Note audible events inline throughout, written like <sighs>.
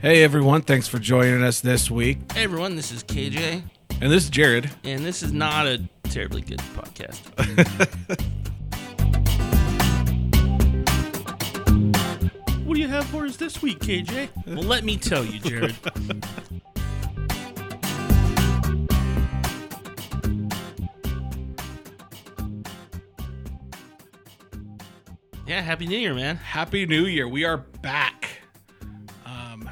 Hey everyone, thanks for joining us this week. Hey everyone, this is KJ, And this is Jared. and this is not a terribly good podcast. <laughs> what do you have for us this week, KJ? Well, let me tell you, Jared. <laughs> yeah, happy New Year, man. Happy New Year. We are back.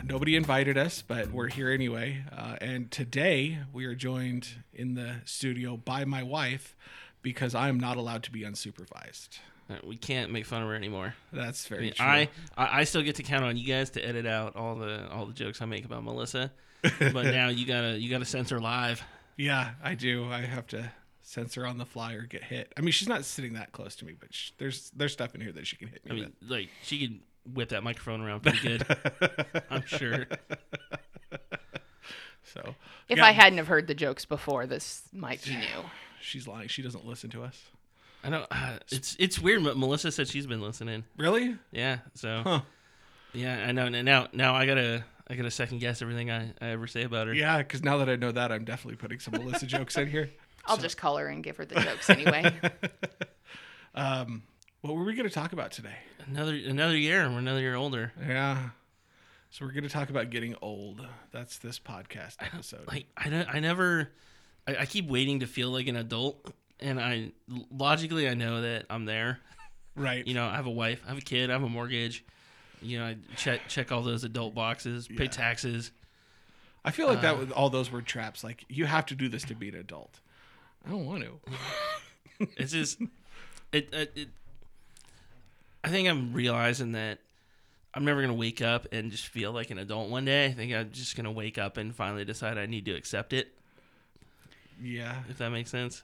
Nobody invited us, but we're here anyway. Uh, and today we are joined in the studio by my wife because I'm not allowed to be unsupervised. Uh, We can't make fun of her anymore. That's I very mean, true. I, I I still get to count on you guys to edit out all the all the jokes I make about Melissa, but <laughs> now you gotta you gotta censor live. yeah, I do. I have to censor on the fly or get hit. I mean, she's not sitting that close to me, but sh- there's there's stuff in here that she can hit me I mean, like she could whip that microphone around pretty good. <laughs> I'm sure. So If yeah, I hadn't have heard the jokes before, this might be new. <sighs> she's lying. She doesn't listen to us. I don't. Uh, it's it's weird. But Melissa said she's been listening. Really? Yeah. So Huh. yeah, I know. Now now I gotta I gotta second guess everything I, I ever say about her. Yeah, because now that I know that, I'm definitely putting some Melissa jokes in here. <laughs> I'll just call her and give her the jokes anyway. <laughs> Um, what were we going to talk about today? Another another year. We're another year older. Yeah. So we're going to talk about getting old. That's this podcast <laughs> episode. like I don't, I never I, I keep waiting to feel like an adult and I logically I know that I'm there. right. You know, I have a wife, I have a kid, I have a mortgage. You know, I check check all those adult boxes, pay Yeah. taxes. I feel like uh, that with all those were traps. Like you have to do this to be an adult. I don't want to. <laughs> It's just it, it, it I think I'm realizing that I'm never gonna wake up and just feel like an adult one day. I think I'm just gonna wake up and finally decide I need to accept it, Yeah. if that makes sense.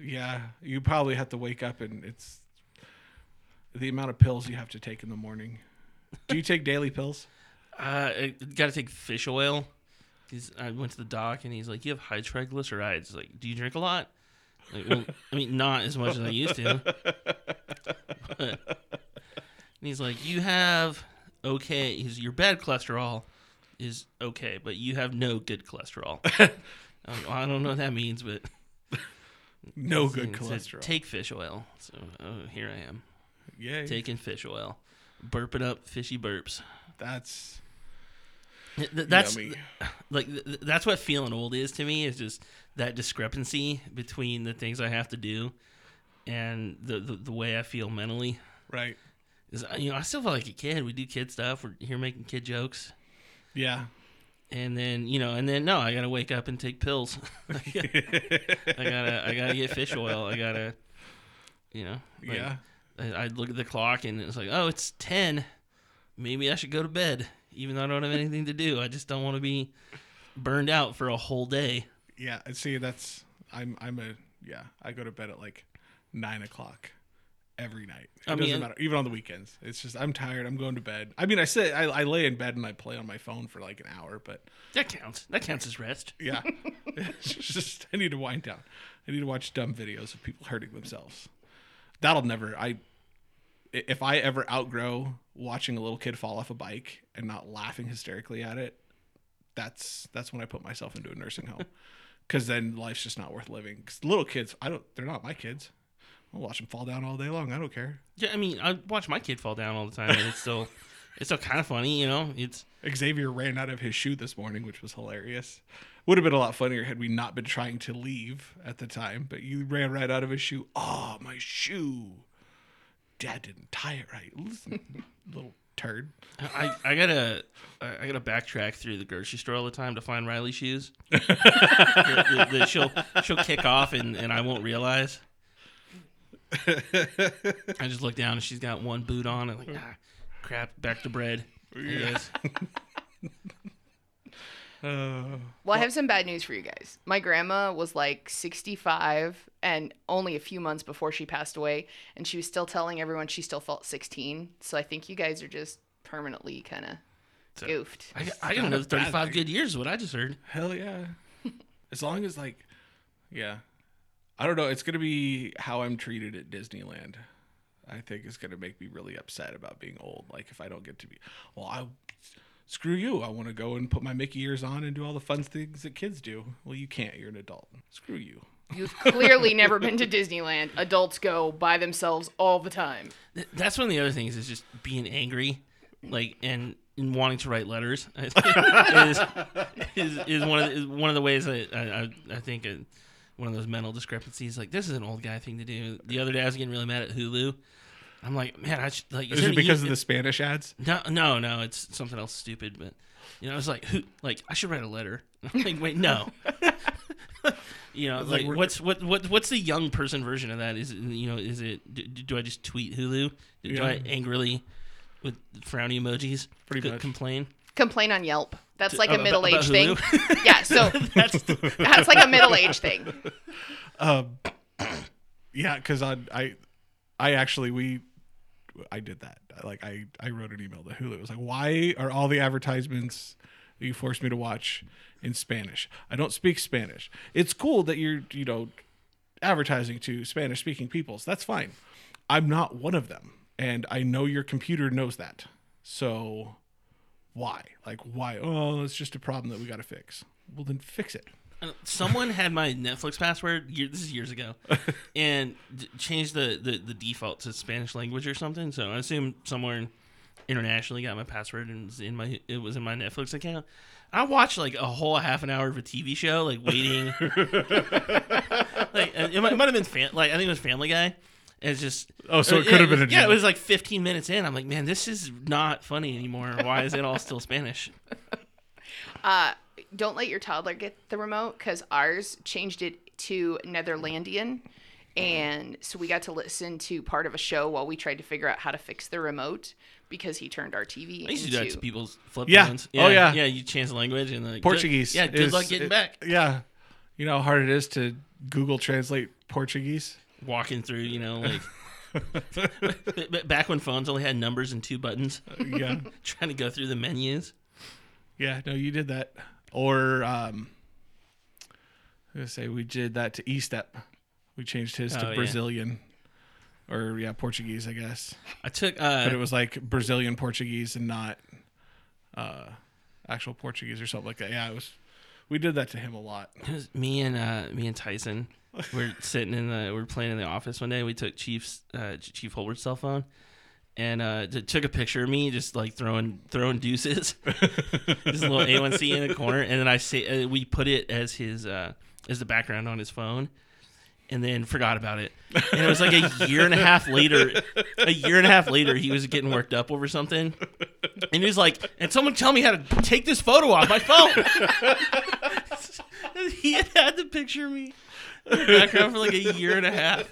Yeah. You probably have to wake up and it's the amount of pills you have to take in the morning. Do you take daily pills? Uh, I got to take fish oil. 'Cause I went to the doc and he's like, "You have high triglycerides. Like, do you drink a lot?" Like, well, I mean, not as much as I used to. But, and he's like, "You have okay. He's your bad cholesterol is okay, but you have no good cholesterol." <laughs> Like, well, I don't know what that means, but No good said, cholesterol. Take fish oil. So oh, here I am Yay. taking fish oil, burping up fishy burps. That's Th- th- That's yummy. like th- th- that's what feeling old is to me is just that discrepancy between the things I have to do and the the, the way I feel mentally. Right. Is you know I still feel like a kid. We do kid stuff. We're here making kid jokes, Yeah. and then you know, and then no, I gotta wake up and take pills. <laughs> I gotta I gotta get fish oil. I gotta you know like, yeah. I, I look at the clock and it's like oh it's ten. Maybe I should go to bed, even though I don't have anything to do. I just don't want to be burned out for a whole day. Yeah, see, that's I'm I'm a yeah. I go to bed at like nine o'clock every night. It I doesn't matter, even on the weekends. It's just I'm tired. I'm going to bed. I mean, I sit, I, I lay in bed and I play on my phone for like an hour, but That counts. That counts as rest. <laughs> yeah, <laughs> it's just I need to wind down. I need to watch dumb videos of people hurting themselves. That'll never. I if I ever outgrow watching a little kid fall off a bike and not laughing hysterically at it, that's that's when I put myself into a nursing home. <laughs> Because then life's just not worth living. Because little kids, I don't. They're not my kids. I'll watch them fall down all day long. I don't care. Yeah, I mean, I watch my kid fall down all the time, and it's still, <laughs> it's still kind of funny, you know. It's Xavier ran out of his shoe this morning, which was hilarious. Would have been a lot funnier had we not been trying to leave at the time. But you ran right out of his shoe. Oh, my shoe! Dad didn't tie it right. Listen, <laughs> little turd. I, I gotta, I gotta backtrack through the grocery store all the time to find Riley shoes. <laughs> that, that- she'll, she'll kick off, and, and I won't realize. I just look down and she's got one boot on, and like, ah, crap, back to bread. Uh, <laughs> <sighs> Well, I have some bad news for you guys. My grandma was like 65 and only a few months before she passed away, and she was still telling everyone she still felt 16. So I think you guys are just permanently kind of So- goofed. I, got- I got another 35 thing. good years, is what I just heard. Hell yeah. <laughs> as long as like yeah. I don't know, it's gonna be how I'm treated at Disneyland. I think is gonna make me really upset about being old. Like if I don't get to be well, I Screw you. I want to go and put my Mickey ears on and do all the fun things that kids do. Well, you can't. You're an adult. Screw you. You've clearly never been to Disneyland. Adults go by themselves all the time. That's one of the other things is just being angry, like and, and wanting to write letters. <laughs> is, is, is one of the, is one of the ways that I I, I think one of those mental discrepancies. Like this is an old guy thing to do. The other day I was getting really mad at Hulu. I'm like, man, I should, like. Is there it because of the Spanish ads? No, no, no. It's something else stupid. But you know, I was like, who? Like, I should write a letter. <laughs> I'm like, wait, no. <laughs> you know, like like, what's what what what's the young person version of that? Is it you know is it do, do I just tweet Hulu? Do, do I angrily with frowny emojis Pretty co- much. complain? Complain on Yelp. That's like a middle age thing. <laughs> Yeah, so That's that's like a middle age thing. Um, <clears throat> yeah, because I, I, I actually we, I did that. Like I, I wrote an email to Hulu. It was like, why are all the advertisements that you forced me to watch in Spanish? I don't speak Spanish. It's cool that you're, you know, advertising to Spanish speaking peoples. That's fine. I'm not one of them, and I know your computer knows that. So, why? Like, why? Oh, it's just a problem that we got to fix. Well, then fix it. Someone had my Netflix password. Year, this is years ago, <laughs> and d- changed the, the the default to Spanish language or something. So I assume somewhere internationally got my password and it was in my it was in my Netflix account. I watched like a whole half an hour of a TV show, like waiting. <laughs> like it might, it might have been fam- like I think it was Family Guy. And It's just Oh, so it yeah, could have been a yeah. It was like 15 minutes in. I'm like, man, this is not funny anymore. Why is it all still Spanish? <laughs> Uh, don't let your toddler get the remote because ours changed it to Netherlandian. And so we got to listen to part of a show while we tried to figure out how to fix the remote because he turned our TV I used to into. do that to people's flip Yeah. phones. Oh, yeah. yeah. You change the language and like Portuguese. Yeah, good is- luck getting it- back. Yeah. You know how hard it is to Google translate Portuguese? Walking through, you know, like b- <laughs> b- <laughs> back when phones only had numbers and two buttons, yeah. <laughs> trying to go through the menus. Yeah, no, you did that. Or um I was say we did that to E Step. We changed his Oh, to yeah. Brazilian. Or yeah, Portuguese, I guess. I took But it uh, was like Brazilian Portuguese and not uh actual Portuguese or something like that. Yeah, it was we did that to him a lot. it was me and uh, me and Tyson. We're <laughs> sitting in the we're playing in the office one day. We took Chief's uh, Chief Holbert's cell phone. And uh, took a picture of me just like throwing throwing deuces, <laughs> just a little A1C in the corner, and then I say uh, we put it as his uh, as the background on his phone, and then forgot about it. And it was like a year and a half later. A year and a half later, he was getting worked up over something, and he was like, "And someone tell me how to take this photo off my phone." <laughs> He had had the picture of me in the background for like a year and a half.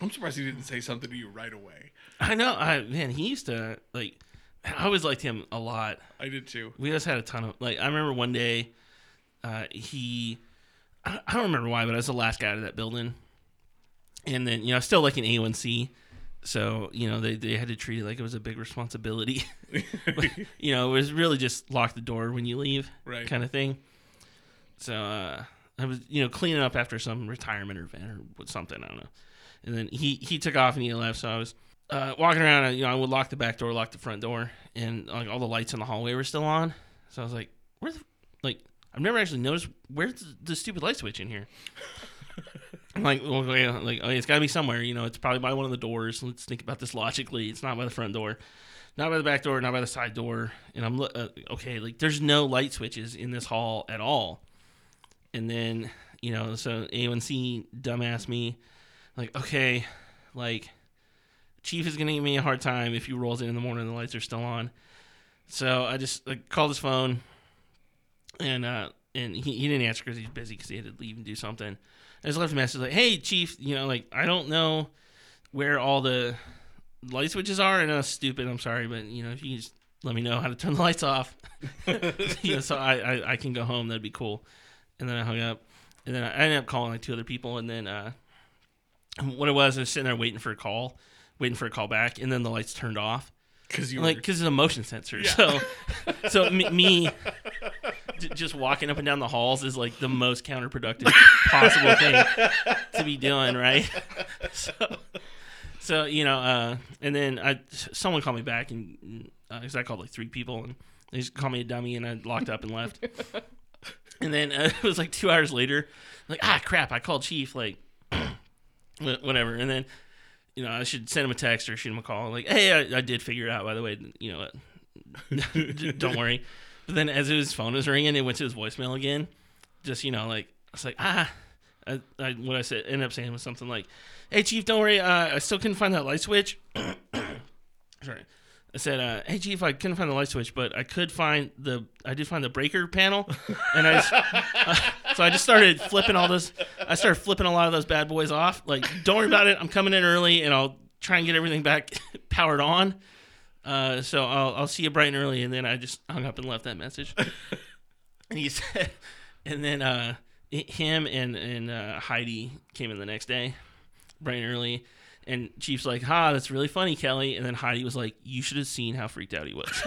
I'm surprised he didn't say something to you right away. I know. I man, he used to like. I always liked him a lot. I did too. We just had a ton of like. I remember one day, uh, he. I I don't remember why, but I was the last guy out of that building, and then you know, still like an A1C, so you know they they had to treat it like it was a big responsibility. <laughs> you know, it was really just lock the door when you leave, Right. kind of thing. So uh, I was you know cleaning up after some retirement event or something I don't know, and then he he took off and he left. So I was uh, walking around. You know, I would lock the back door, lock the front door, and like all the lights in the hallway were still on. So I was like, where the like I've never actually noticed where's the, the stupid light switch in here. <laughs> I'm like, well, yeah, like, oh, it's got to be somewhere. You know, it's probably by one of the doors. Let's think about this logically. It's not by the front door, not by the back door, not by the side door. And I'm uh, okay. Like, there's no light switches in this hall at all. And then, you know, so A1C dumbass me, like, okay, like, Chief is gonna give me a hard time if he rolls in in the morning and the lights are still on. So I just like called his phone, and uh, and he, he didn't answer because he's busy because he had to leave and do something. I just left a message like, "Hey, Chief, you know, like I don't know where all the light switches are, and I'm stupid. I'm sorry, but you know, if you just let me know how to turn the lights off, <laughs> you know, so I, I I can go home. That'd be cool." And then I hung up, and then I ended up calling like two other people, and then uh, what it was, I was sitting there waiting for a call, waiting for a call back, and then the lights turned off Because you like were, because it's a motion sensor. So, so <laughs> me, me just walking up and down the halls is like the most counterproductive <laughs> possible thing to be doing, right? <laughs> So, so you know, uh, and then I someone called me back and because I called like three people and They just called me a dummy, and I locked up and left. and then uh, it was like two hours later, like ah crap, I called chief like <clears throat> whatever, and then you know I should send him a text or shoot him a call like hey I, I did figure it out by the way you know <laughs> don't worry. But then as his phone was ringing, it went to his voicemail again. Just you know like I was like ah. I, I, what I said ended up saying was something like, "Hey chief, don't worry. Uh, I still couldn't find that light switch. <coughs> Sorry, I said, uh, "Hey chief, I couldn't find the light switch, but I could find the. I did find the breaker panel, <laughs> and I just, uh, so I just started flipping all those. I started flipping a lot of those bad boys off. Like, don't worry about it. I'm coming in early, and I'll try and get everything back <laughs> powered on. Uh, so I'll I'll see you bright and early, and then I just hung up and left that message. and he <laughs> said, and then uh, him and and uh, Heidi came in the next day, bright and early. And Chief's like, "Ha, that's really funny, Kelly." And then Heidi was like, "You should have seen how freaked out he was." <laughs>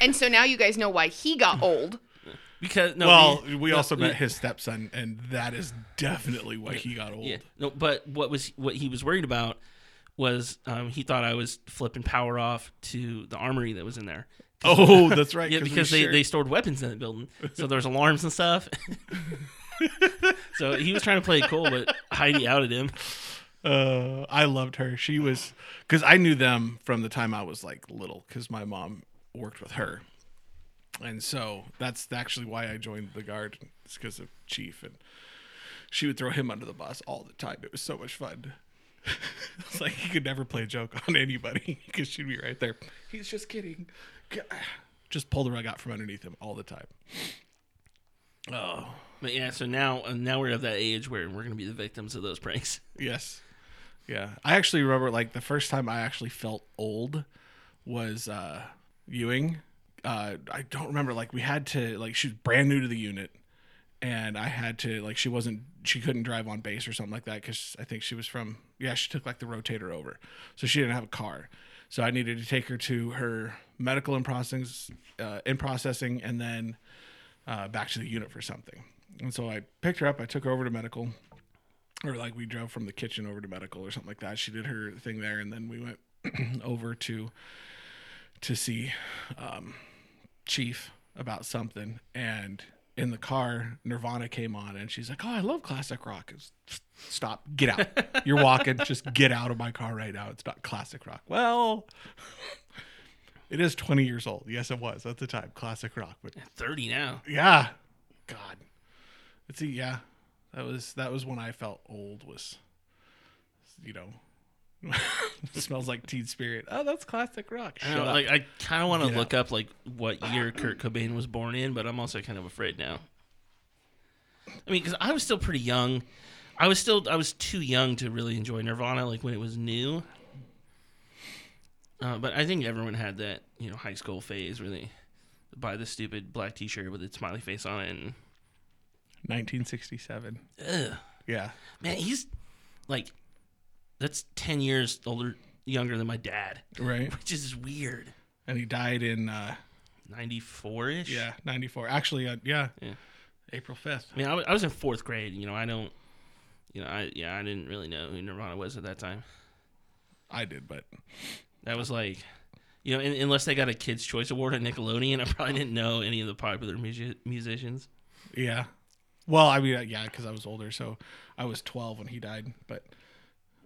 And so now you guys know why he got old. because no, well, the- we no, also the- met his stepson, and that is definitely why he got old. Yeah, no, but what was what he was worried about was um, he thought I was flipping power off to the armory that was in there. Oh, that's right. Yeah, because they, shared- they stored weapons in the building, so there's alarms and stuff. <laughs> so he was trying to play cool, but Heidi outed him. Uh, I loved her. She was because I knew them from the time I was like little because my mom worked with her, and so that's actually why I joined the guard. It's because of Chief, and she would throw him under the bus all the time. It was so much fun. <laughs> it's like he could never play a joke on anybody because she'd be right there. He's just kidding. Just pull the rug out from underneath him all the time. Oh But yeah, so now uh, now we're of that age where we're gonna be the victims of those pranks. <laughs> Yes. Yeah. I actually remember like the first time I actually felt old was uh Ewing. Uh I don't remember like we had to like she was brand new to the unit and I had to like she wasn't she couldn't drive on base or something like that cuz I think she was from yeah, she took like the rotator over. So she didn't have a car. So I needed to take her to her medical in processing uh, in processing and then uh, back to the unit for something. And so I picked her up, I took her over to medical or like we drove from the kitchen over to medical or something like that. She did her thing there, and then we went <clears throat> over to to see um, Chief about something. And in the car, Nirvana came on, and she's like, "Oh, I love classic rock." Was, Stop! Get out! You're walking. Just get out of my car right now. It's not classic rock. Well, it is 20 years old. Yes, it was at the time classic rock, but Thirty now. yeah. God. It's a, yeah. That was that was when I felt old was you know <laughs> smells like teen spirit. Oh, that's classic rock. I Shut know, up. like I kind of want to look up like what year Kurt Cobain was born in, but I'm also kind of afraid now. I mean, because I was still pretty young. I was still I was too young to really enjoy Nirvana like when it was new. Uh, but I think everyone had that you know high school phase where they buy the stupid black T-shirt with its smiley face on it. And 1967. ugh, Yeah. man, he's like that's ten years older, younger than my dad, Right. which is weird. And he died in uh Ninety four ish. yeah, 94. Actually, uh, yeah. Yeah. April 5th. I mean, I was, in fourth grade. You know, I don't. You know, I yeah, I didn't really know who Nirvana was at that time. I did, but That was like, you know, in, unless they got a Kids Choice Award at Nickelodeon, I probably didn't know any of the popular musi- musicians. yeah. Well, I mean, uh, yeah, cuz I was older, so I was 12 when he died, but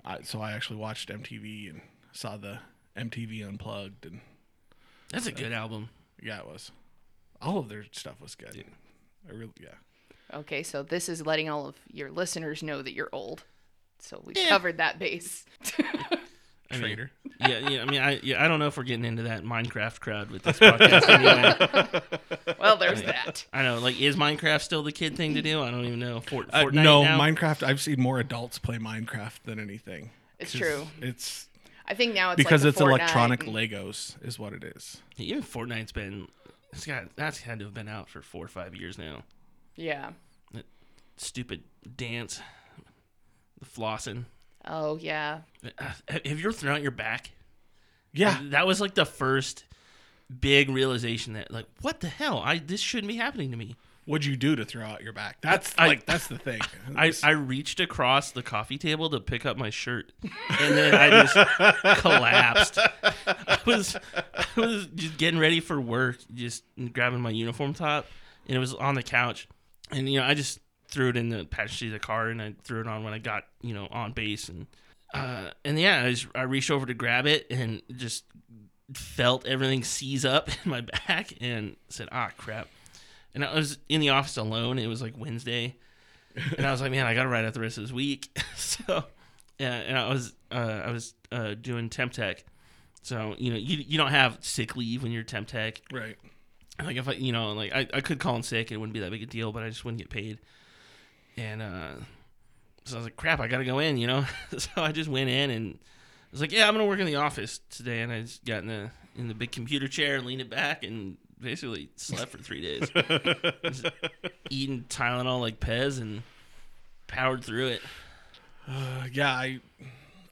I, so I actually watched MTV and saw the MTV Unplugged and That's a good album. Yeah, it was. All of their stuff was good. I really, yeah. Okay, so this is letting all of your listeners know that you're old. So we Yeah. covered that base. <laughs> I mean, yeah, yeah. I mean, I yeah, I don't know if we're getting into that Minecraft crowd with this podcast. anyway. <laughs> well, there's that. I know, like, is Minecraft still the kid thing to do? I don't even know. Fort, Uh, Fortnite no, now? Minecraft. I've seen more adults play Minecraft than anything. It's true. It's I think now it's because like it's Fortnite electronic and- Legos, is what it is. Even Fortnite's been. It's got that's had to have been out for four or five years now. Yeah. Stupid dance, the flossing. Oh yeah. Uh, Have you ever thrown out your back? Yeah, That was like the first big realization that like what the hell I this shouldn't be happening to me. what'd you do to throw out your back? That's I- like that's the thing. <laughs> I, I reached across the coffee table to pick up my shirt and then I just <laughs> collapsed. I was I was just getting ready for work, just grabbing my uniform top, and it was on the couch, and you know I just threw it in the passenger seat of the car, and I threw it on when I got you know on base, and uh, and yeah, I just I reached over to grab it and just felt everything seize up <laughs> in my back, and said ah crap, and I was in the office alone. It was like Wednesday, and I was like man I got to write out the rest of this week, <laughs> so yeah, and I was uh, I was uh, doing temp tech. So you know you, you don't have sick leave when you're temp tech. Right. Like if I you know like I, I could call in sick, it wouldn't be that big a deal, but I just wouldn't get paid. And uh, so I was like, crap, I gotta go in, you know. <laughs> so I just went in and I was like, yeah, I'm gonna work in the office today, and I just got in the in the big computer chair and leaned it back and basically slept for three days, <laughs> eating Tylenol like Pez and powered through it. Uh, yeah, I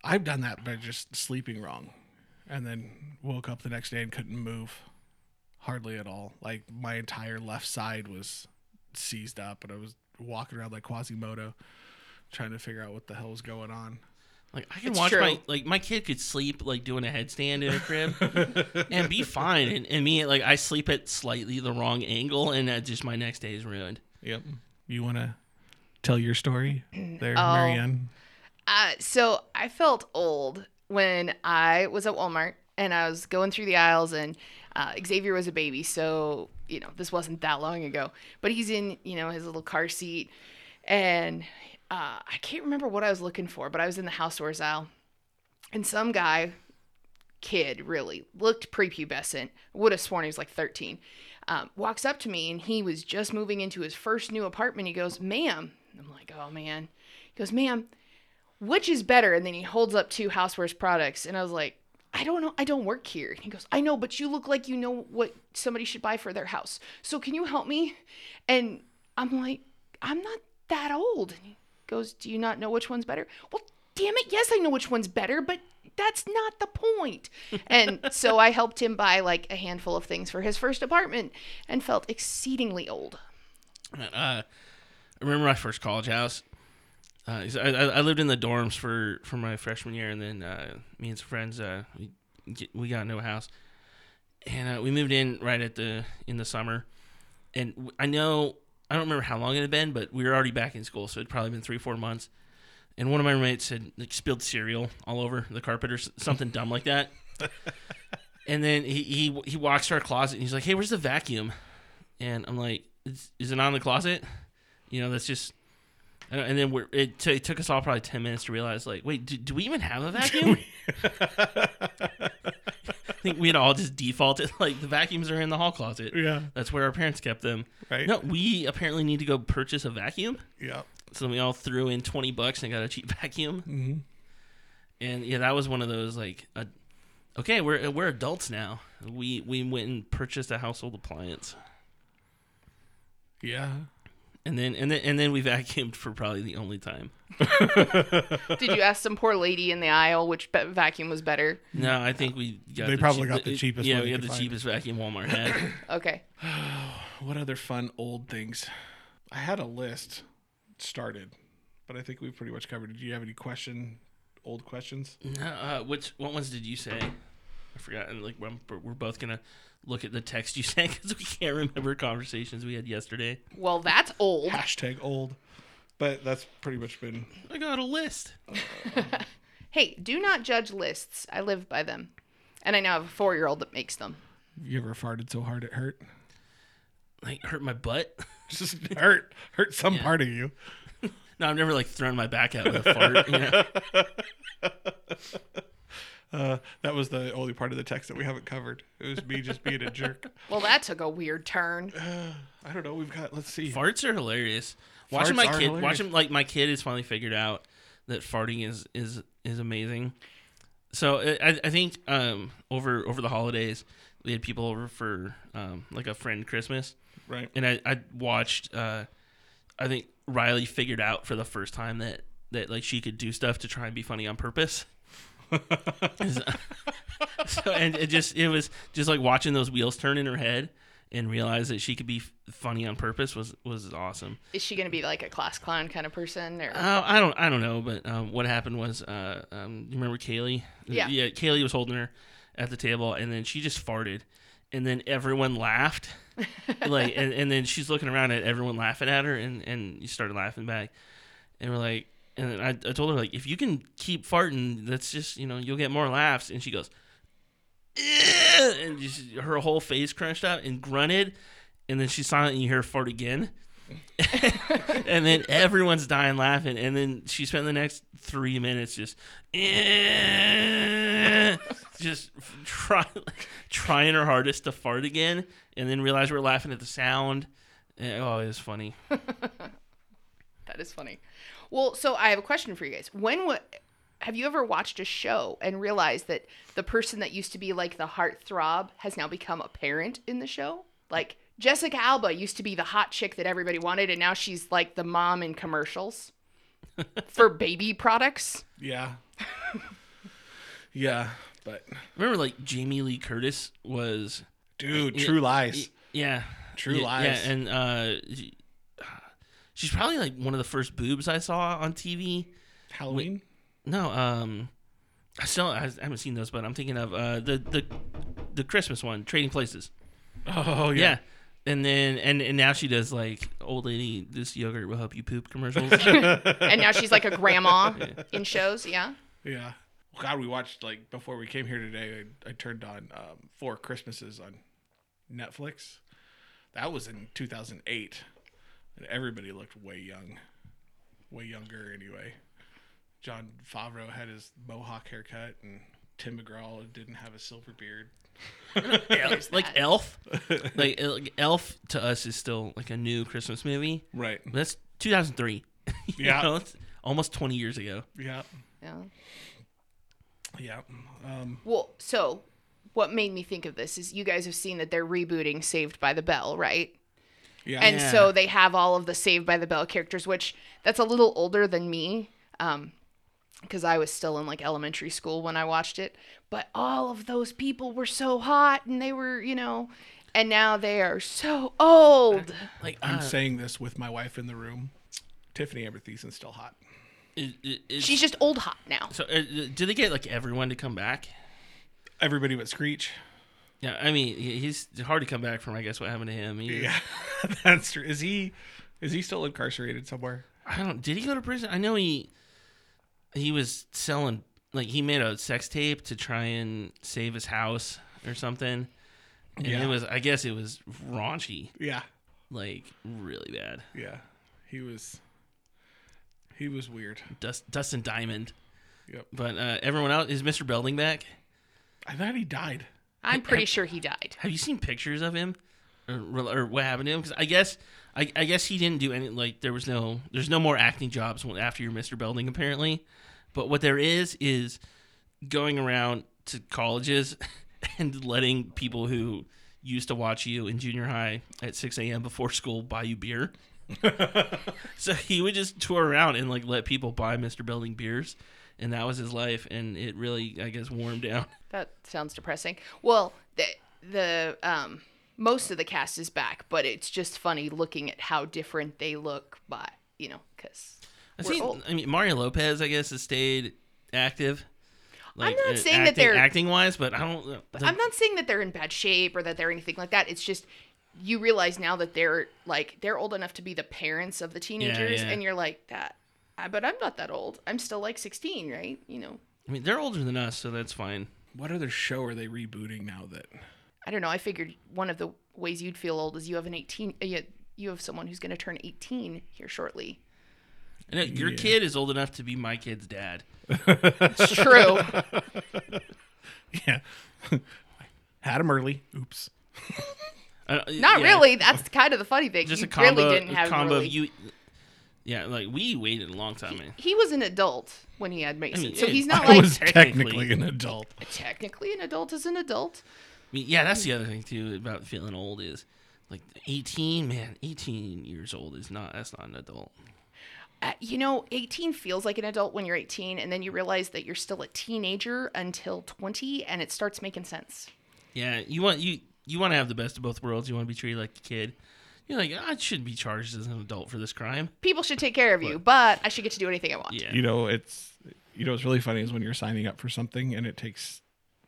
I've done that by just sleeping wrong, and then woke up the next day and couldn't move, hardly at all. Like my entire left side was seized up, and I was walking around like Quasimodo, trying to figure out what the hell was going on. Like I can It's watch true. my like my kid could sleep like doing a headstand in a crib <laughs> and be fine, and, and me like I sleep at slightly the wrong angle, and that just my next day is ruined. Yep. You want to tell your story there, Oh. Marianne? Uh, so I felt old when I was at Walmart and I was going through the aisles and uh, Xavier was a baby, so you know this wasn't that long ago. But he's in you know his little car seat, and uh, I can't remember what I was looking for, but I was in the housewares aisle, and some guy, kid really looked prepubescent. Would have sworn he was like thirteen. Um, walks up to me and he was just moving into his first new apartment. He goes, "Ma'am," I'm like, "Oh man." He goes, "Ma'am." which is better? And then he holds up two housewares products, and I was like, I don't know, I don't work here. He goes, I know, but you look like you know what somebody should buy for their house. So can you help me? And I'm like, I'm not that old. And he goes, Do you not know which one's better? Well, damn it, yes, I know which one's better, but that's not the point. <laughs> And so I helped him buy like a handful of things for his first apartment and felt exceedingly old. Uh, I remember my first college house. Uh, I, I I lived in the dorms for, for my freshman year, and then uh, me and some friends uh, we get, we got into a house, and uh, we moved in right at the in the summer. And I know I don't remember how long it had been, but we were already back in school, so it'd probably been three four months. And one of my roommates had like spilled cereal all over the carpet or something dumb like that. <laughs> And then he, he he walks to our closet and he's like, "Hey, where's the vacuum?" And I'm like, "Is, is it on in the closet?" You know, that's just. Uh, And then we're, it, t- it took us all probably ten minutes to realize, like, wait, do, do we even have a vacuum? <laughs> I think we had all just defaulted <laughs> like the vacuums are in the hall closet. Yeah. That's where our parents kept them. Right. No, we apparently need to go purchase a vacuum. Yeah. So then we all threw in twenty bucks and got a cheap <laughs> vacuum. hmm And yeah, that was one of those like, uh, okay, we're we're adults now. We we went and purchased a household appliance, Yeah. And then and then and then we vacuumed for probably the only time. <laughs> Did you ask some poor lady in the aisle which be- vacuum was better? No, I think we got. They the probably cheap- got the cheapest Yeah, one we you had could the find. cheapest vacuum Walmart had. <coughs> Okay. <sighs> What other fun old things? I had a list started, but I think we've pretty much covered. Do you have any question? Old questions? no, uh, which what ones did you say? I forgot. And like we're, we're both gonna look at the text you <laughs> sent because we can't remember conversations we had yesterday. Well, that's old. Hashtag old. But that's pretty much been. I got a list. <laughs> Hey, do not judge lists. I live by them. And I now have a four year old that makes them. You ever farted so hard it hurt? Like hurt my butt. <laughs> Just hurt, hurt some part of you. No, I've never like thrown my back out with a fart. You know? Uh, that was the only part of the text that we haven't covered. It was me just being a <laughs> jerk. Well, that took a weird turn. <sighs> I don't know. We've got. Let's see. Farts are hilarious. Watching Farts my are kid, hilarious. watching like my kid has finally figured out that farting is is is amazing. So I, I think um, over over the holidays we had people over for um, like a friend Christmas, Right. and I I watched. Uh, I think Riley figured out for the first time that that like she could do stuff to try and be funny on purpose. <laughs> so and it just it was just like watching those wheels turn in her head and realize that she could be funny on purpose was was awesome. Is she going to be like a class clown kind of person? Or Uh, I don't I don't know, but um, what happened was uh, um, you remember Kaylee? Yeah. yeah. Kaylee was holding her, at the table, and then she just farted, and then everyone laughed, <laughs> like, and, and then she's looking around at everyone laughing at her, and and you started laughing back, and we're like, and I, I told her like, if you can keep farting, that's just you know you'll get more laughs, and she goes, and just, her whole face crunched up and grunted, and then she silent, and you hear her fart again. <laughs> and then everyone's dying laughing, and then she spent the next three minutes just, just try, <laughs> trying her hardest to fart again, and then realize we are laughing at the sound. And, oh, it was funny. <laughs> That is funny. Well, so I have a question for you guys. When wa have you ever watched a show and realized that the person that used to be like the heartthrob has now become a parent in the show? Like Jessica Alba used to be the hot chick that everybody wanted, and now she's like the mom in commercials <laughs> for baby products. Yeah. yeah, but Remember, like Jamie Lee Curtis was, dude, Yeah, True Lies. yeah, True yeah, Lies. yeah, and uh, she- she's probably like one of the first boobs I saw on TV. Halloween. No, um, I still I haven't seen those, but I'm thinking of uh the the the Christmas one, Trading Places. Oh Yeah. yeah. And then and, and now she does like old lady, this yogurt will help you poop commercials. <laughs> And now she's like a grandma in shows. Yeah. Yeah. God, we watched like before we came here today. I, I turned on um, Four Christmases on Netflix. That was in 2008, and everybody looked way young, way younger anyway. Jon Favreau had his mohawk haircut, and Tim McGraw didn't have a silver beard. <laughs> Elf- like <laughs> Elf, like, uh, Elf to us is still like a new Christmas movie. Right. But that's 2003. <laughs> Yeah. know, almost 20 years ago. Yeah. Yeah. Yeah. Um, Well, so what made me think of this is you guys have seen that they're rebooting Saved by the Bell, right? Yeah. And Yeah. so they have all of the Saved by the Bell characters, which that's a little older than me, um, because I was still in like elementary school when I watched it. But all of those people were so hot, and they were, you know, and now they are so old. Like I'm uh, saying this with my wife in the room. Tiffani Amber Thiessen's still hot. it- it- She's just old hot now. so uh, do they get like everyone to come back? Everybody but Screech. Yeah, I mean he's hard to come back from. I guess what happened to him. He, Yeah, <laughs> that's true. Is he is he still incarcerated somewhere? I don't. Did he go to prison? I know he he was selling like he made a sex tape to try and save his house or something. And Yeah. it was I guess it was raunchy, Yeah, like really bad. yeah. He was he was weird. Dust, Dustin Diamond. Yep. But uh, everyone else is Mr. Belding back. I thought he died. I'm pretty sure he died. Have you seen pictures of him, or, or what happened to him? Because I guess I, I guess he didn't do any. Like there was no there's no more acting jobs after you're Mr. Belding apparently. But what there is is going around to colleges <laughs> and letting people who used to watch you in junior high at 6 a.m. before school buy you beer. <laughs> so he would just tour around and like let people buy Mr. Belding beers, and that was his life. And it really, I guess, wore him down. <laughs> That sounds depressing. Well, the the um most of the cast is back, but it's just funny looking at how different they look by, you know, cuz I see. I mean, Mario Lopez, I guess, has stayed active. Like, I'm not saying that they're- acting wise, but I don't. uh, Like, I'm not saying that they're in bad shape or that they're anything like that. It's just you realize now that they're like they're old enough to be the parents of the teenagers yeah. and you're like that "Ah, but I'm not that old. I'm still like 16, right? You know. I mean, they're older than us, so that's fine. What other show are they rebooting now that? I don't know. I figured one of the ways you'd feel old is you have an 18 uh, you, you have someone who's going to turn 18 here shortly. I know, your kid is old enough to be my kid's dad. It's true. <laughs> Yeah, <laughs> had him early. Oops. Uh, Not yeah, really. That's kind of the funny thing. Just you a combo. really didn't a have combo really. of you. Yeah, like we waited a long time. Man. He was an adult when he had Mason, mean, so yeah, he's not <laughs> I like was technically- technically an adult. technically an adult is an adult. I mean, yeah, that's the other thing too about feeling old is like 18. Man, 18 years old is not. That's not an adult. Uh, you know, 18 feels like an adult when you're 18, and then you realize that you're still a teenager until 20, and it starts making sense. Yeah, you want you you want to have the best of both worlds. You want to be treated like a kid. You're like, I shouldn't be charged as an adult for this crime. People should take care of you, but I should get to do anything I want. Yeah. You know, it's you know what's really funny is when you're signing up for something and it takes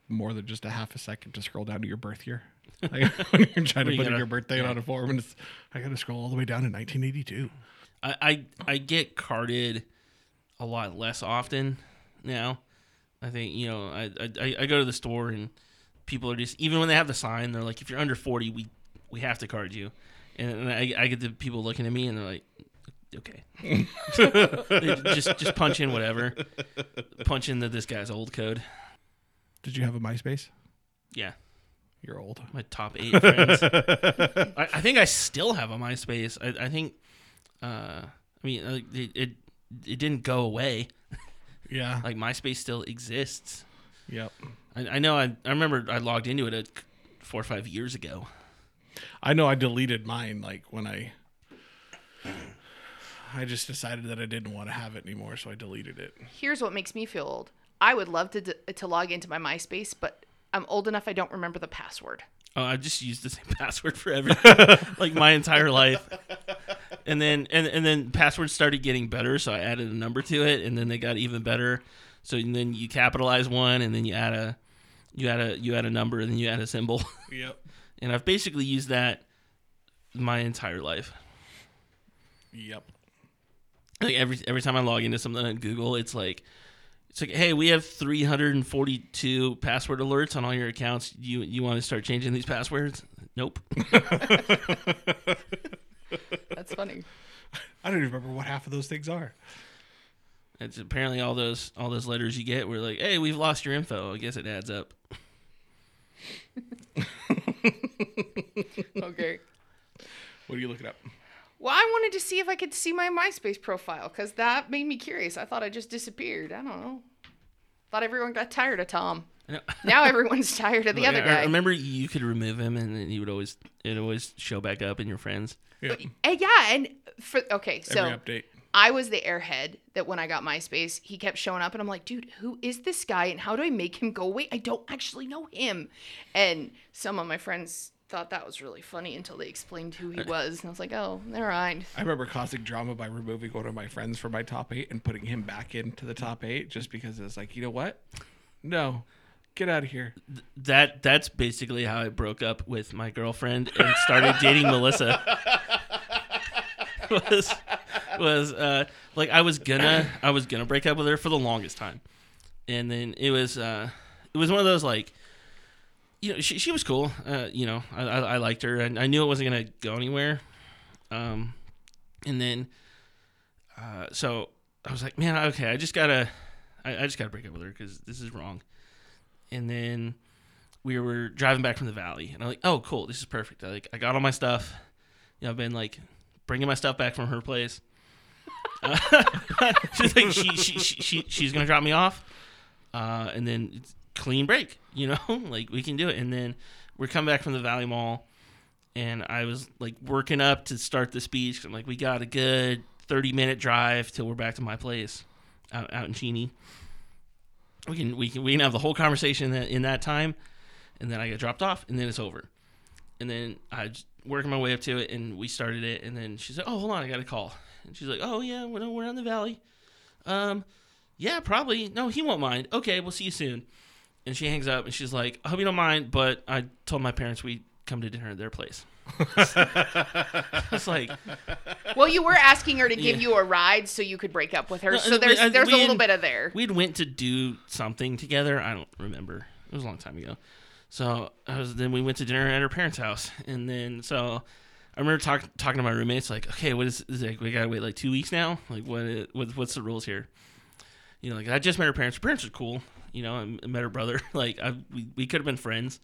more than just a half a second to scroll down to your birth year. <laughs> Like <laughs> when you're trying to you put in gotta- your birthday on a form, and it's I got to scroll all the way down to 1982. I, I I get carded a lot less often now. I think you know I, I I go to the store and people are just even when they have the sign they're like if you're under forty we we have to card you, and, and I, I get the people looking at me and they're like okay <laughs> just just punch in whatever punch in the this guy's old code Did you have a MySpace? yeah You're old. my top eight friends <laughs> I, I think I still have a MySpace I, I think uh I mean uh, it, it it didn't go away Yeah. like MySpace still exists. Yep. I, I know. I, I remember I logged into it at four or five years ago. I know I deleted mine like when I I just decided that I didn't want to have it anymore, so I deleted it. Here's what makes me feel old. I would love to d- to log into my MySpace, but I'm old enough I don't remember the password. Oh, I just used the same <laughs> password for everything, <laughs> like my entire life. And then and and then passwords started getting better, so I added a number to it, and then they got even better. So and then you capitalize one, and then you add a you add a you add a number, and then you add a symbol. <laughs> Yep. And I've basically used that my entire life. Yep. like every every time I log into something on Google, it's like it's like, hey, we have 342 password alerts on all your accounts. You you want to start changing these passwords? Nope. <laughs> That's funny. I don't even remember what half of those things are. It's apparently all those all those letters you get were like, hey, we've lost your info. I guess it adds up. <laughs> <laughs> Okay. What are you looking up? Well, I wanted to see if I could see my MySpace profile because that made me curious. I thought I just disappeared. I don't know. Thought everyone got tired of Tom. I. <laughs> Now everyone's tired of the other I- I guy. remember you could remove him, and then he would always it always show back up in your friends. Yep. And eh, yeah, and for okay, so Every update. I was the airhead that when I got MySpace, he kept showing up, and I'm like, dude, who is this guy, and how do I make him go away? I don't actually know him. And some of my friends thought that was really funny until they explained who he <laughs> was, and I was like, oh, never mind. I remember causing drama by removing one of my friends from my top eight and putting him back into the top eight just because it's like, you know what? No, get out of here. That that's basically how I broke up with my girlfriend and started dating <laughs> Melissa. <laughs> was was uh like I was gonna I was gonna break up with her for the longest time, and then it was uh it was one of those like you know she she was cool. Uh you know I I, I liked her. And I knew it wasn't gonna go anywhere, um and then uh so I was like man okay I just gotta I, I just gotta break up with her because this is wrong, and then we were driving back from the valley, and I'm like, oh, cool, this is perfect. I like, I got all my stuff. You know, I've been like bringing my stuff back from her place. <laughs> Uh, <laughs> she's like, she, she, she, she, she's gonna drop me off, uh, and then clean break. You know, <laughs> like we can do it. And then we're coming back from the Valley Mall, and I was like working up to start the speech. I'm like, we got a good 30 minute drive till we're back to my place out, out in Cheney. We can we can we can have the whole conversation in that, in that time, and then I get dropped off, and then it's over. And then I just working my way up to it, and we started it, and then she said, "Oh, hold on, I got a call." And she's like, "Oh yeah, we're we're on the valley." Um, yeah, probably. No, he won't mind. Okay, we'll see you soon. And she hangs up, and she's like, "I hope you don't mind, but I told my parents we come to dinner at their place." <laughs> I was like, Well, you were asking her to give Yeah. you a ride so you could break up with her, No, so there's I- there's a little didn't- bit of there. we'd went to do something together. I don't remember. It was a long time ago. So I was then we went to dinner at her parents' house, and then so I remember talk, talking to my roommates like, okay, what is, is it, like? We gotta wait like two weeks now. Like what, what what's the rules here? You know, like I just met her parents. Her parents are cool. You know, I met her brother. <laughs> Like I we, we could have been friends.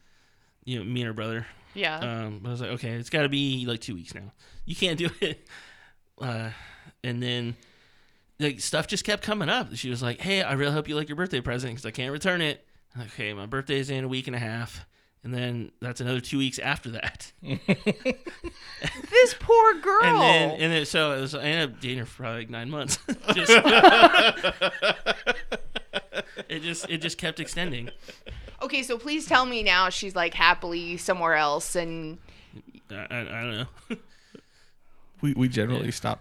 You know, me and her brother. Yeah. Um, but I was like, okay, it's got to be like two weeks now. You can't do it. <laughs> Uh, and then like stuff just kept coming up. She was like, hey, I really hope you like your birthday present because I can't return it. I'm like, okay, my birthday's in a week and a half, and then that's another two weeks after that. <laughs> this poor girl. And then and then so it was, I ended up dating her for probably like nine months. <laughs> just, <laughs> it just it just kept extending. okay, so please tell me now she's like happily somewhere else and I, I, I don't know. We, we generally stop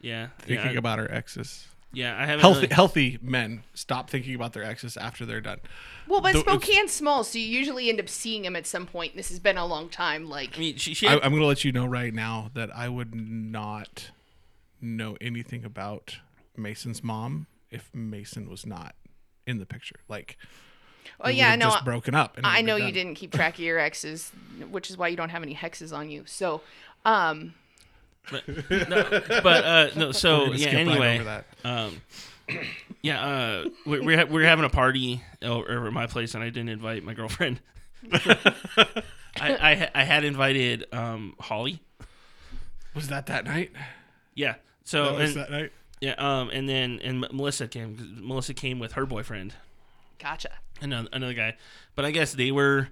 Yeah, thinking yeah, about our exes. Yeah, I haven't. Healthy really- healthy men stop thinking about their exes after they're done. Well, but The- Spokane's small, so you usually end up seeing him at some point. This has been a long time. Like, I mean, she, she I, had, I'm going to let you know right now that I would not know anything about Mason's mom if Mason was not in the picture. Like, oh we yeah, would've no, just broken up. and I know you didn't keep track of your <laughs> exes, which is why you don't have any hexes on you. So, um, but, no, but uh, no. <laughs> So yeah. skip right Anyway, that. um, yeah. Uh, we, we're ha- we're having a party over at my place, and I didn't invite my girlfriend. <laughs> I, I I had invited um Holly. Was that that night? Yeah. So That was and, that night. yeah. Um. And then and M- Melissa came. 'cause Melissa came with her boyfriend. gotcha. another, another guy. But I guess they were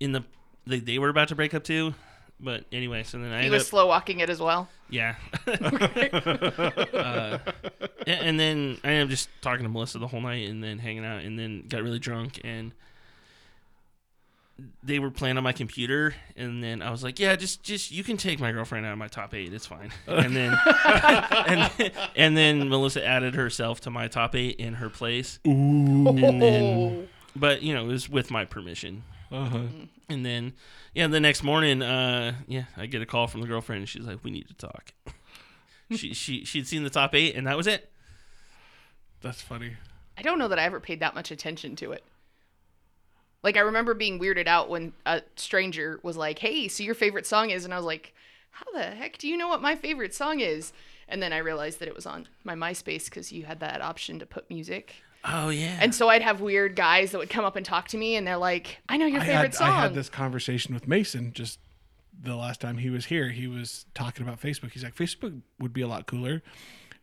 in the they, they were about to break up too. But anyway, so then I He was up, slow walking it as well. yeah. <laughs> uh, and then I ended up just talking to Melissa the whole night and then hanging out and then got really drunk and they were playing on my computer and then I was like, yeah, just just you can take my girlfriend out of my top eight, it's fine. And then <laughs> and, and then Melissa added herself to my top eight in her place. Ooh. And then but you know, it was with my permission. Uh-huh. And then, yeah, the next morning, uh, yeah, I get a call from the girlfriend, and she's like, "We need to talk." <laughs> she she she'd seen the top eight, and that was it. That's funny. I don't know that I ever paid that much attention to it. Like I remember being weirded out when a stranger was like, "Hey, so your favorite song is?" and I was like, "How the heck do you know what my favorite song is?" And then I realized that it was on my MySpace because you had that option to put music. Oh yeah. And so I'd have weird guys that would come up and talk to me, and they're like, "I know your I favorite had, song." I had this conversation with Mason just the last time he was here. He was talking about Facebook. He's like, Facebook would be a lot cooler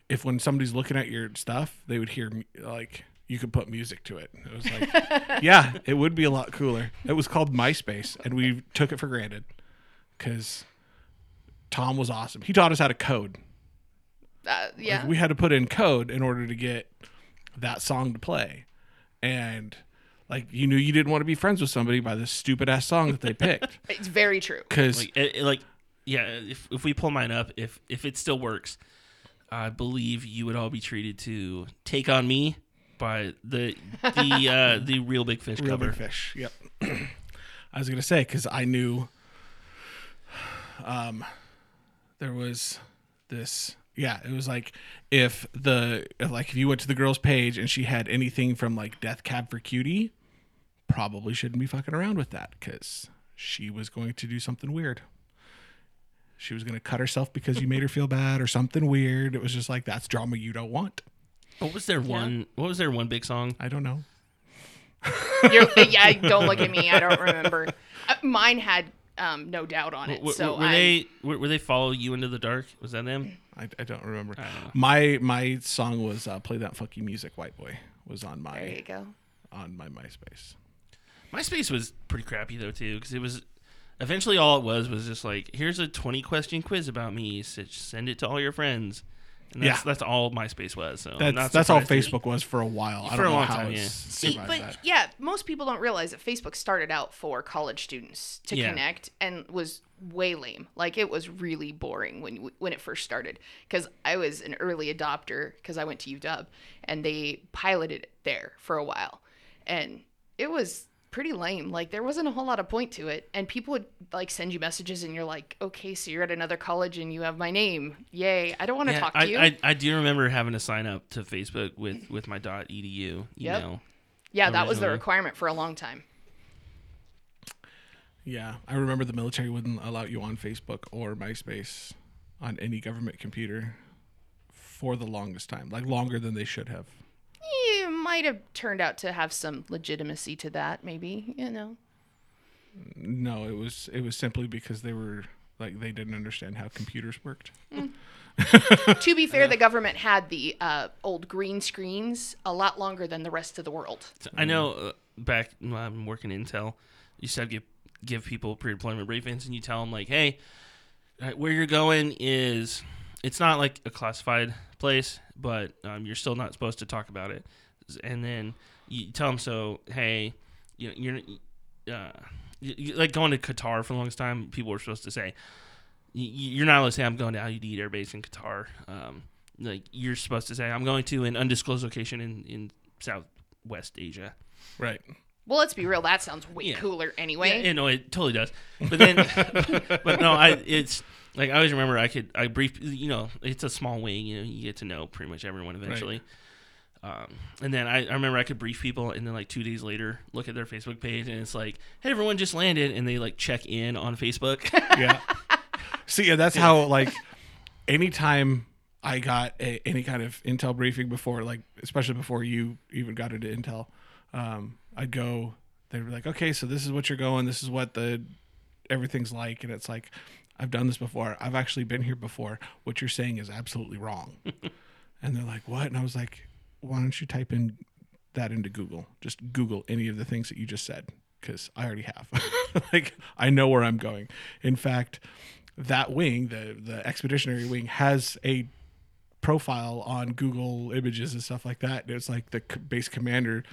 if when somebody's looking at your stuff, they would hear like you could put music to it. It was like, <laughs> yeah, it would be a lot cooler. It was called MySpace, and we took it for granted because Tom was awesome. He taught us how to code. Uh, yeah. Like, we had to put in code in order to get that song to play. And like you knew you didn't want to be friends with somebody by this stupid ass song that they picked. <laughs> it's very true. Cuz like it, it- like yeah, if if we pull mine up, if if it still works, I believe you would all be treated to "Take on Me" by the the <laughs> uh, the Reel Big Fish real cover. big fish. Yep. <clears throat> I was going to say cuz I knew <sighs> um there was this yeah, it was like if the if, like if you went to the girl's page and she had anything from like Death Cab for Cutie, probably shouldn't be fucking around with that cuz she was going to do something weird. She was going to cut herself because you made her feel bad or something weird. It was just like that's drama you don't want. What was their one? What was their one big song? I don't know. You're, <laughs> yeah, don't look at me. I don't remember. Uh, mine had um, No Doubt on it. W- so were I, they were, were they follow you into the dark? Was that them? I, I don't remember. I don't. My my song was uh, "Play That Funky Music, White Boy" was on my There you my go. on my MySpace. MySpace was pretty crappy though too, because it was eventually all it was was just like, here's a twenty question quiz about me. So send it to all your friends. And that's, Yeah. that's all MySpace was. So That's that's all Facebook was for a while. I For don't a know long how time, yeah. See, but that. yeah, most people don't realize that Facebook started out for college students to Yeah. connect and was way lame. Like it was really boring when when it first started because I was an early adopter because I went to UW and they piloted it there for a while, and it was pretty lame. Like there wasn't a whole lot of point to it, and people would like send you messages and you're like, okay, so you're at another college and you have my name, yay! I don't want to Yeah, talk I, to you. I, I do remember having to sign up to Facebook with with my .edu Yep. email. yeah, that was the requirement for a long time. yeah, I remember the military wouldn't allow you on Facebook or MySpace on any government computer for the longest time, like longer than they should have. It might have turned out to have some legitimacy to that maybe you know? No, it was it was simply because they were like they didn't understand how computers worked. <laughs> to be fair the government had the uh, old green screens a lot longer than the rest of the world. I know uh, back when I'm working Intel, you used to give give people pre-deployment briefings, and you tell them like, "Hey, uh, where you're going is it's not like a classified place, but um, you're still not supposed to talk about it." And then you tell them, "So, hey, you know, you're uh, you, you- like going to Qatar for the longest time. People were supposed to say." y- y- You're not allowed to say I'm going to Al Udeid Air Base in Qatar. Um, like you're supposed to say, "I'm going to an undisclosed location in in Southwest Asia." Right. Well, let's be real. That sounds way Yeah. cooler anyway. Yeah, you know, it totally does. But then, <laughs> but no, I it's like I always remember I could I brief you know it's a small wing you know you get to know pretty much everyone eventually. Um, and then I, I remember I could brief people, and then like two days later, look at their Facebook page, and it's like, "Hey, everyone just landed," and they like check in on Facebook. yeah. <laughs> See, yeah, that's how like anytime I got a, any kind of intel briefing before, like especially before you even got into intel, um, I'd go. They were like, "Okay, so this is what you're going. This is what the everything's like," and it's like, "I've done this before. I've actually been here before. What you're saying is absolutely wrong." <laughs> and they're like, "What?" And I was like, "Why don't you type in that into Google? Just Google any of the things that you just said." Because I already have. <laughs> like I know where I'm going. In fact, that wing, the the expeditionary wing, has a profile on Google Images and stuff like that. And it's like the base commander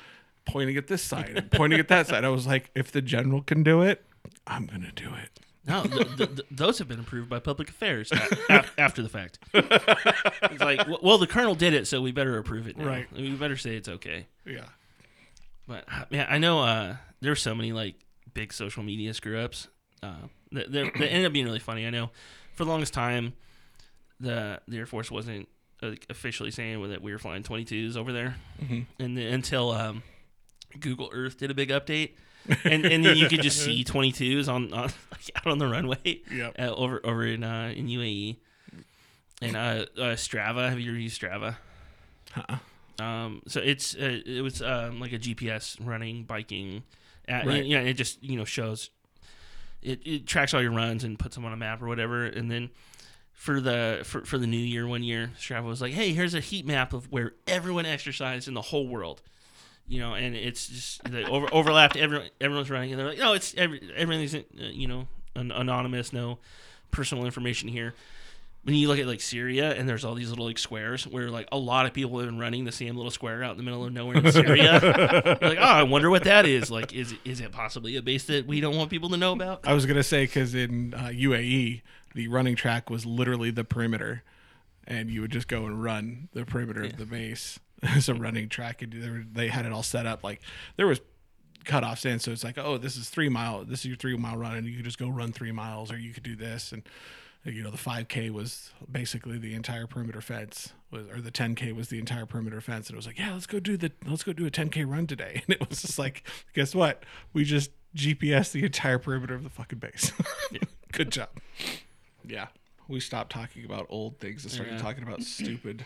pointing at this side and pointing at that side. I was like, if the general can do it, I'm gonna do it. No, th- th- th- those have been approved by public affairs a- after the fact. It's like, well, the colonel did it, so we better approve it. Now. Right. We better say it's okay. Yeah. But yeah, I know uh, there's so many like big social media screw ups. Uh, that, that that ended up being really funny. I know for the longest time, the the Air Force wasn't like, officially saying that we were flying 22s over there, Mhm. and then, until um, Google Earth did a big update, <laughs> and and then you could just see 22s on, on <laughs> like, out on the runway Yep. uh, over over in uh, in UAE. And uh, uh, Strava, have you ever used Strava? Uh-uh. Um, so it's uh, it was um, like a GPS running biking, uh, Right. yeah. It just you know shows it, it tracks all your runs and puts them on a map or whatever. And then for the for, for the new year, one year, Strava was like, hey, here's a heat map of where everyone exercised in the whole world. You know, and it's just they over, overlapped. Everyone everyone's running, and they're like, no, it's every, everything's uh, you know an, anonymous, no personal information here when you look at like Syria and there's all these little like squares where like a lot of people have been running the same little square out in the middle of nowhere in Syria. <laughs> You're like, oh, I wonder what that is. Like, is it, is it possibly a base that we don't want people to know about? I was gonna say because in uh, UAE, the running track was literally the perimeter, and you would just go and run the perimeter of the base <laughs> as a running track, and they, were, they had it all set up. Like there was cutoffs in, so it's like, oh, this is three mile, this is your three mile run, and you could just go run three miles, or you could do this, and you know the 5k was basically the entire perimeter fence was, or the 10k was the entire perimeter fence. And it was like yeah let's go do the let's go do a 10k run today. <laughs> And it was just like guess what? We just gps the entire perimeter of the fucking base. <laughs> Good job. Yeah. We stopped talking about old things and started Yeah. talking about stupid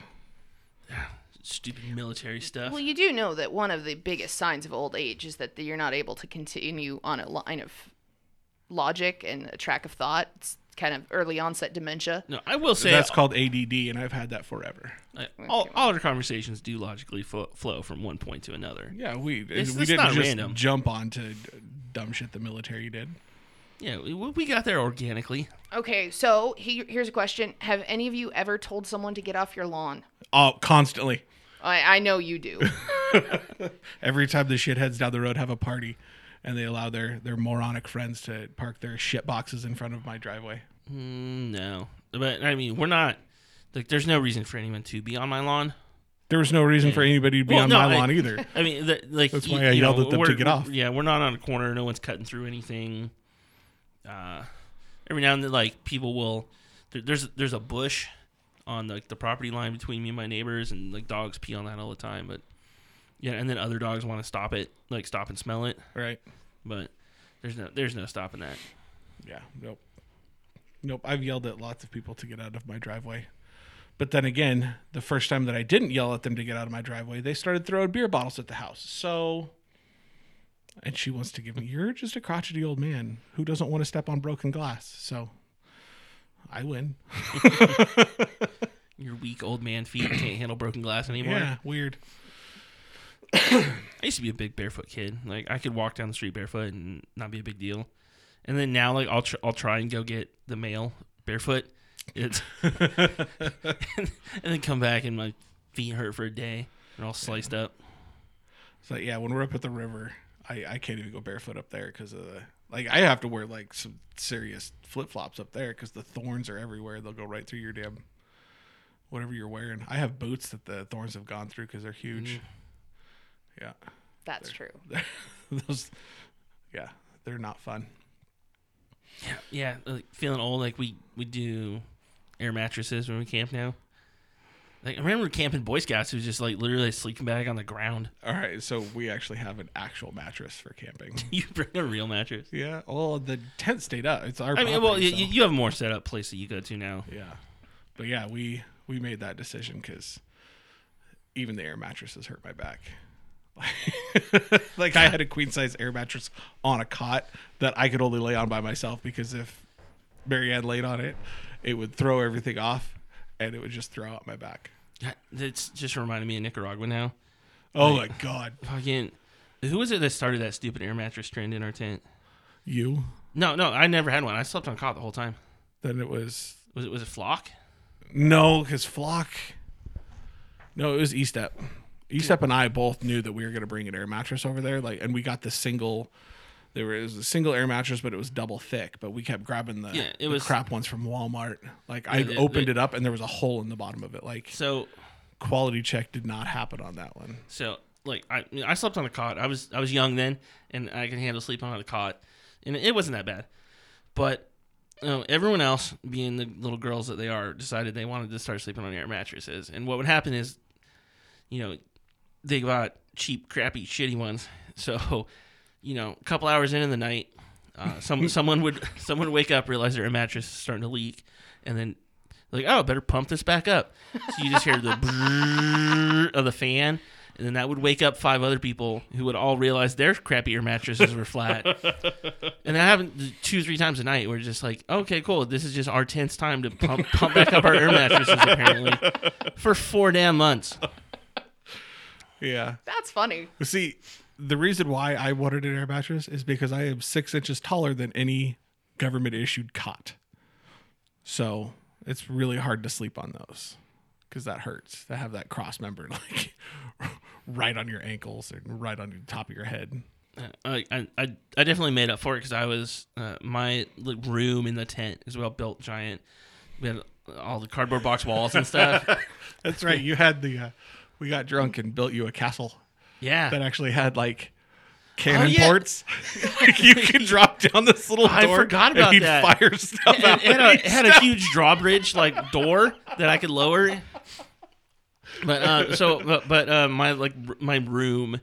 <clears throat> Stupid military stuff. Well, you do know that one of the biggest signs of old age is that you're not able to continue on a line of logic and a track of thought. It's kind of early onset dementia. No, I will say that's called ADD and i've had that forever uh, all, all our conversations do logically fo- flow from one point to another. yeah we It's- we it's didn't not just random. jump onto dumb shit the military did Yeah, we, we got there organically. Okay, so he, here's a question: Have any of you ever told someone to get off your lawn? oh constantly I, I know you do. <laughs> Every time the shitheads down the road have a party, and they allow their their moronic friends to park their shit boxes in front of my driveway. Mm, no, but I mean, we're not. Like, there's no reason for anyone to be on my lawn. There was no reason for anybody to be Well, on no, my I- lawn either. <laughs> I mean, the, like That's you- why I you yelled know, at them to we're- get off. Yeah, we're not on a corner. No one's cutting through anything. Uh, every now and then, like people will. There, there's there's a bush on like the property line between me and my neighbors, and like dogs pee on that all the time. But yeah, and then other dogs want to stop it, like stop and smell it. Right? But there's no there's no stopping that. Yeah. Nope. Nope. I've yelled at lots of people to get out of my driveway. But then again, the first time that I didn't yell at them to get out of my driveway, they started throwing beer bottles at the house. So, and she wants to give me, you're just a crotchety old man who doesn't want to step on broken glass. So, I win. <laughs> Your weak old man feet can't handle broken glass anymore. Yeah, weird. I used to be a big barefoot kid. Like I could walk down the street barefoot and not be a big deal. And then now, like I'll tr- I'll try and go get the mail barefoot. It's <laughs> and then come back and my feet hurt for a day. They're all sliced up. So yeah, when we're up at the river, I, I can't even go barefoot up there because of the like I have to wear like some serious flip flops up there because the thorns are everywhere. They'll go right through your damn whatever you're wearing. I have boots that the thorns have gone through because they're huge. Mm. Yeah, That's true. <laughs> those. Yeah, they're not fun. Yeah, like feeling old. Like we we do air mattresses when we camp now. Like I remember camping Boy Scouts. It was just like literally a sleeping bag on the ground. <laughs> All right, so we actually have an actual mattress for camping. <laughs> You bring a real mattress. yeah, well, the tent stayed up. It's our. I mean, well, property, you, you have a more set up place that you go to now. Yeah, but yeah, we we made that decision because even the air mattresses hurt my back. <laughs> like I had a queen size air mattress on a cot that I could only lay on by myself because if Marianne laid on it, it would throw everything off and it would just throw out my back. That's just reminded me of Nicaragua now. Oh my god, Fucking, who was it that started that stupid air mattress trend in our tent? you? No, no, I never had one. I slept on cot the whole time. Then it was Was it was it flock? no, because flock. No, it was E Step. E and I both knew that we were going to bring an air mattress over there, like, and we got the single. There was a single air mattress, but it was double thick. But we kept grabbing the, Yeah, it the was- crap ones from Walmart. Like I opened it up and there was a hole in the bottom of it. Like So quality check did not happen on that one. So like I I, slept on a cot. I was I was young then, and I could handle sleeping on a cot, and it wasn't that bad. But you know, everyone else, being the little girls that they are, decided they wanted to start sleeping on air mattresses. And what would happen is, you know, they got cheap, crappy, shitty ones. <laughs> So, you know, a couple hours in in the night, uh, <laughs> some someone would someone would wake up, realize their mattress is starting to leak, and then like, oh, better pump this back up. So you just hear the <laughs> of the fan, and then that would wake up five other people who would all realize their crappier mattresses were flat. <laughs> and that happened two, three times a night. We're just like, okay, cool. This is just our tenth time to pump pump back up our air mattresses apparently for four damn months. Yeah. That's funny. See, the reason why I wanted an air mattress is because I am six inches taller than any government issued cot. So it's really hard to sleep on those because that hurts to have that cross member <laughs> like right on your ankles and right on the top of your head. I, I, I I definitely made up for it because I was uh, my room in the tent is well built, giant. We had all the cardboard box walls and stuff. <laughs> That's right. You had the, uh, we got drunk and built you a castle Yeah, that actually had like cannon Oh, yeah. ports. <laughs> <laughs> you could drop down this little I door forgot and about he'd that. fire stuff it, out. it had, a, it had a <laughs> huge drawbridge like door that I could lower. But uh, so but, but uh, my like r- my room,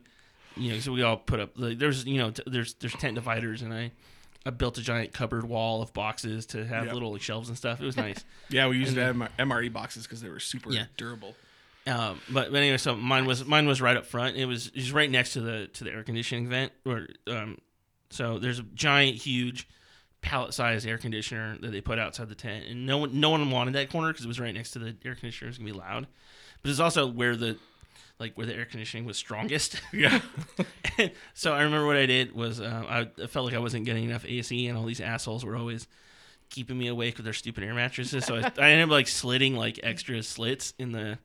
you know, so we all put up like there's you know t- there's there's tent dividers and I. I built a giant cupboard wall of boxes to have Yep. little like, shelves and stuff. It was nice. Yeah, we used to have MRE boxes because they were super Yeah. durable. Um, but, but anyway, so mine was mine was right up front. It was just right next to the to the air conditioning vent. Or um, so there's a giant, huge pallet sized air conditioner that they put outside the tent, and no one no one wanted that corner because it was right next to the air conditioner. It was gonna be loud, but it's also where the like where the air conditioning was strongest. <laughs> Yeah. <laughs> so I remember what I did was uh, I, I felt like I wasn't getting enough AC, and all these assholes were always keeping me awake with their stupid air mattresses. So I, I ended up like slitting like extra slits in the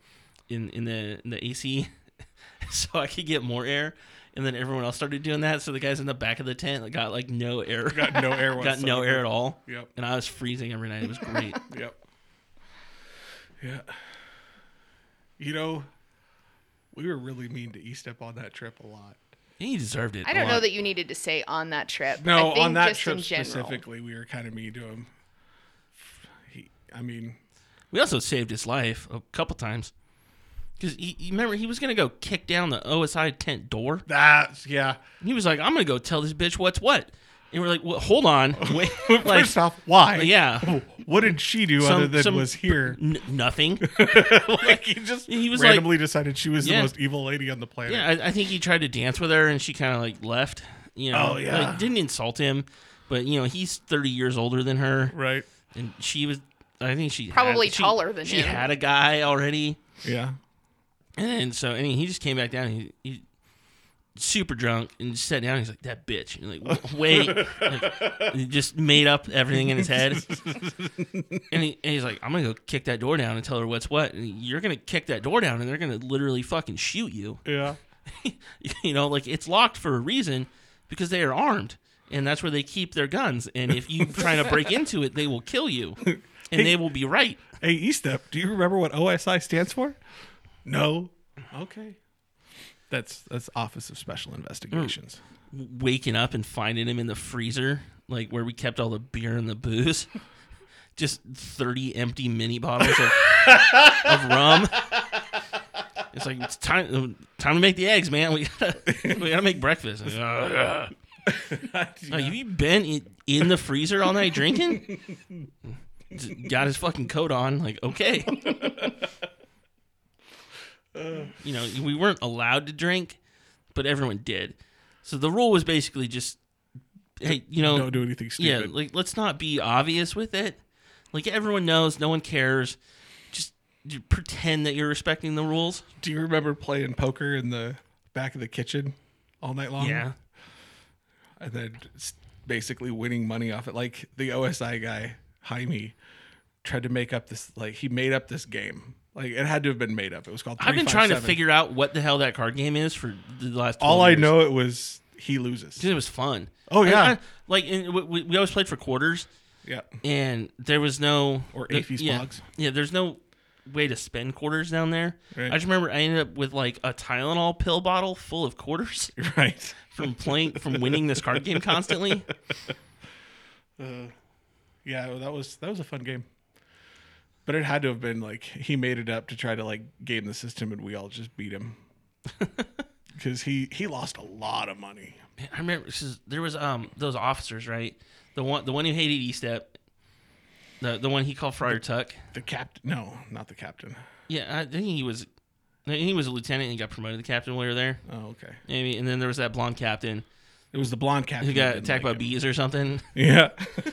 in in the in the AC, <laughs> so I could get more air. And then everyone else started doing that. So the guys in the back of the tent got like no air, Got no air <laughs> got no air at all. Yep. And I was freezing every night. It was great. <laughs> Yep. Yeah. You know, we were really mean to E-Step on that trip a lot. he deserved it. I don't know that you needed to say on that trip. I No, think on that just trip specifically, we were kind of mean to him. He, I mean, We also saved his life a couple times. Because you remember he was gonna go kick down the OSI tent door. that's yeah. He was like, "I'm gonna go tell this bitch what's what," and we're like, well, "Hold on, <laughs> wait, like, First off, why? yeah, oh, What did she do Some- other than some- was here? n- nothing." <laughs> like he just He was like- randomly decided she was Yeah. the most evil lady on the planet. Yeah, I, I think he tried to dance with her, and she kind of like left. You know, Oh, yeah. like, didn't insult him, but you know, he's 30 years older than her, Right. and she was. I think she Probably had, she- taller than she him. had a guy already. Yeah. And so, and he just came back down. He, he super drunk and just sat down. He's like, "That bitch." And like, wait, like, he just made up everything in his head. and, he, and he's like, "I'm gonna go kick that door down and tell her what's what." And you're gonna kick that door down, and they're gonna literally fucking shoot you. Yeah. <laughs> you know, like it's locked for a reason because they are armed, and that's where they keep their guns. And if you trying to break into it, they will kill you, and they will be right. Hey, ESTEP, do you remember what OSI stands for? No. Okay. That's that's Office of Special Investigations. Waking up and finding him in the freezer, like where we kept all the beer and the booze. <laughs> Just thirty empty mini bottles of, of rum. It's like it's time time to make the eggs, man. We gotta <laughs> we gotta make breakfast. Like, "Uh, uh." Oh, you been in, in the freezer all night drinking? <laughs> Got his fucking coat on. Like, okay. You know, we weren't allowed to drink, but everyone did. So the rule was basically just, hey, you know, Don't do anything stupid. yeah, like let's not be obvious with it. Like everyone knows, no one cares. Just pretend that you're respecting the rules. do you remember playing poker in the back of the kitchen all night long? Yeah. and then basically winning money off it. Like the OSI guy, Jaime, tried to make up this. Like he made up this game. Like it had to have been made up. It was called. I've been trying to figure out what the hell that card game is for the last. 12 All I years. know it was he loses. Dude, it was fun. Oh, yeah. I- I- like we, we always played for quarters, Yeah, and there was no or AAFES yeah, blogs. Yeah, there's no way to spend quarters down there. Right. I just remember I ended up with like a Tylenol pill bottle full of quarters <laughs> Right. <laughs> from playing from winning this card game constantly. <laughs> Uh, yeah, well, that was that was a fun game. But it had to have been like he made it up to try to like game the system, and we all just beat him <laughs> because he he lost a lot of money. Man, I remember 'cause there was um those officers right, the one the one who hated E step, the the one he called Friar Tuck. The captain, no, not the captain. Yeah, I think he was. He was a lieutenant and got promoted to captain while we were there. Oh, okay. Maybe, and then there was that blonde captain It was the blonde captain who got didn't attacked like by him. bees or something. Yeah. <laughs>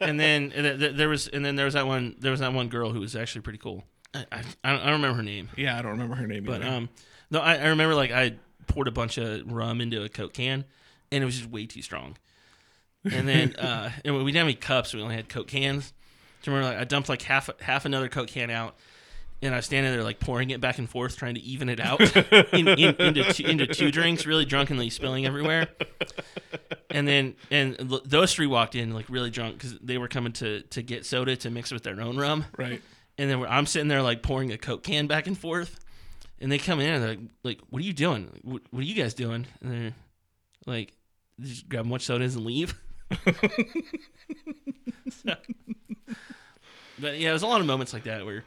and then and th- th- there was and then there was that one there was that one girl who was actually pretty cool. I I, I don't I don't remember her name, yeah, I don't remember her name but either. um no I, I remember like I poured a bunch of rum into a coke can and it was just way too strong. And then <laughs> uh and we didn't have any cups, we only had coke cans. Do you remember like I dumped like half half another coke can out. And I was standing there like pouring it back and forth, trying to even it out <laughs> in, in, into two, into two drinks, really drunkenly spilling everywhere. And then and those three walked in like really drunk because they were coming to to get soda to mix with their own rum. right. And then I'm sitting there like pouring a coke can back and forth, and they come in and they're like, like what are you doing? What, what are you guys doing? And they're like, "They just grab much sodas and leave. <laughs> <laughs> So- but yeah, there's a lot of moments like that where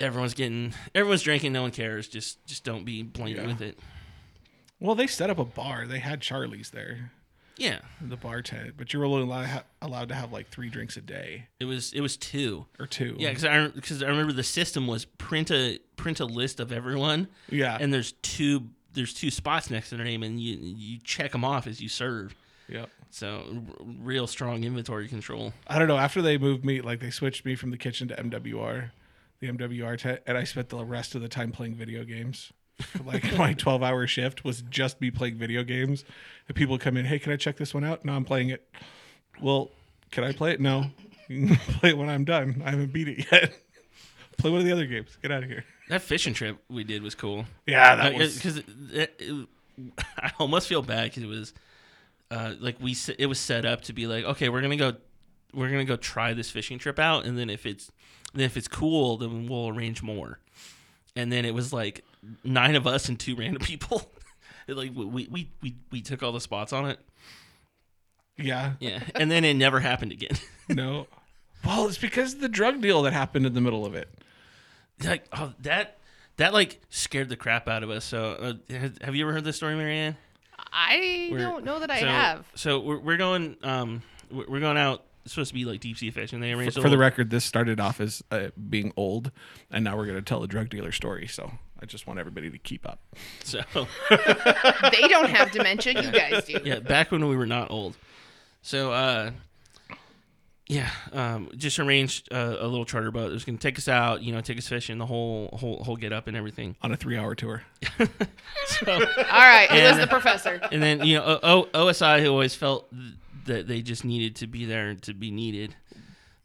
everyone's getting, everyone's drinking, no one cares. Just just don't be blatant Yeah. with it. Well, they set up a bar. They had Charlie's there, Yeah, the bar tent, but you were only allowed, ha- allowed to have like three drinks a day it was it was two. or two. Yeah, because I because I remember the system was print a print a list of everyone, Yeah. and there's two there's two spots next to their name, and you you check them off as you serve. yeah. So r- real strong inventory control. I don't know. After they moved me, like they switched me from the kitchen to MWR, the MWR tent, and I spent the rest of the time playing video games. like <laughs> my 12 hour shift was just me playing video games. And people come in, hey, can I check this one out? No, I'm playing it. Well, can I play it? No. <laughs> <laughs> Play it when I'm done. I haven't beat it yet. play one of the other games. Get out of here. That fishing trip we did was cool. Yeah, that was. because I almost feel bad because it was uh, like we it was set up to be like okay we're gonna go we're gonna go try this fishing trip out and then if it's then if it's cool then we'll arrange more and then it was like nine of us and two random people <laughs> It, like we, we we we took all the spots on it Yeah. yeah and then it never happened again <laughs> No. Well, it's because of the drug deal that happened in the middle of it. like oh that that like scared the crap out of us so uh, have- have you ever heard this story marianne I We're- don't know that I so, have. So we're, we're going. Um, we're we're going out. It's supposed to be like deep sea fishing. They arranged a For the record, this started off as uh, being old, and now we're going to tell a drug dealer story. So I just want everybody to keep up. So <laughs> they don't have dementia. You guys do. yeah, back when we were not old. So uh, yeah, um, just arranged a, a little charter boat. It was going to take us out. You know, take us fishing. The whole whole whole get up and everything. On a three-hour tour, <laughs> So All right, who was the professor? and then you know o- o- OSI who always felt th- that they just needed to be there to be needed.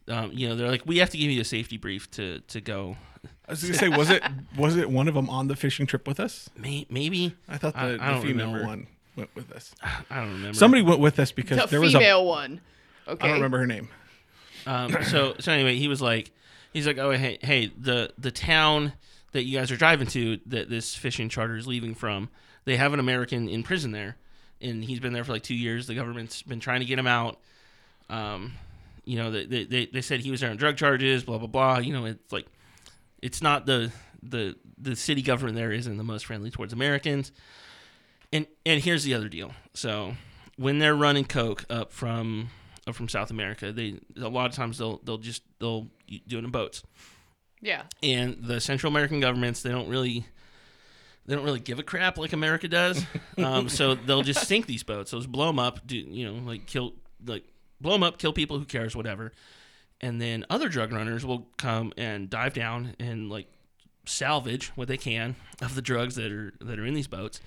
Um, you know, they're like, we have to give you a safety brief to to go. I was going to say, was it <laughs> was it one of them on the fishing trip with us? May- maybe I thought the, I- I the don't female remember. one went with us. <sighs> I don't remember. Somebody went with us because The there was a. female one. Okay. I don't remember her name. Um, so so anyway, he was like, He's like, oh hey hey the the town that you guys are driving to that this fishing charter is leaving from, they have an American in prison there, and he's been there for like two years. The government's been trying to get him out. Um, you know, they they, they said he was there on drug charges, blah blah blah. You know, it's like it's not the the the city government there isn't the most friendly towards Americans. And and here's the other deal. So when they're running coke up from up from South America, they a lot of times they'll they'll just they'll do it in boats. Yeah. And the Central American governments they don't really they don't really give a crap like America does. Um, <laughs> so they'll just sink these boats. They'll just blow them up. Do you know like kill like blow them up, kill people, who cares, whatever. And then other drug runners will come and dive down and like salvage what they can of the drugs that are that are in these boats,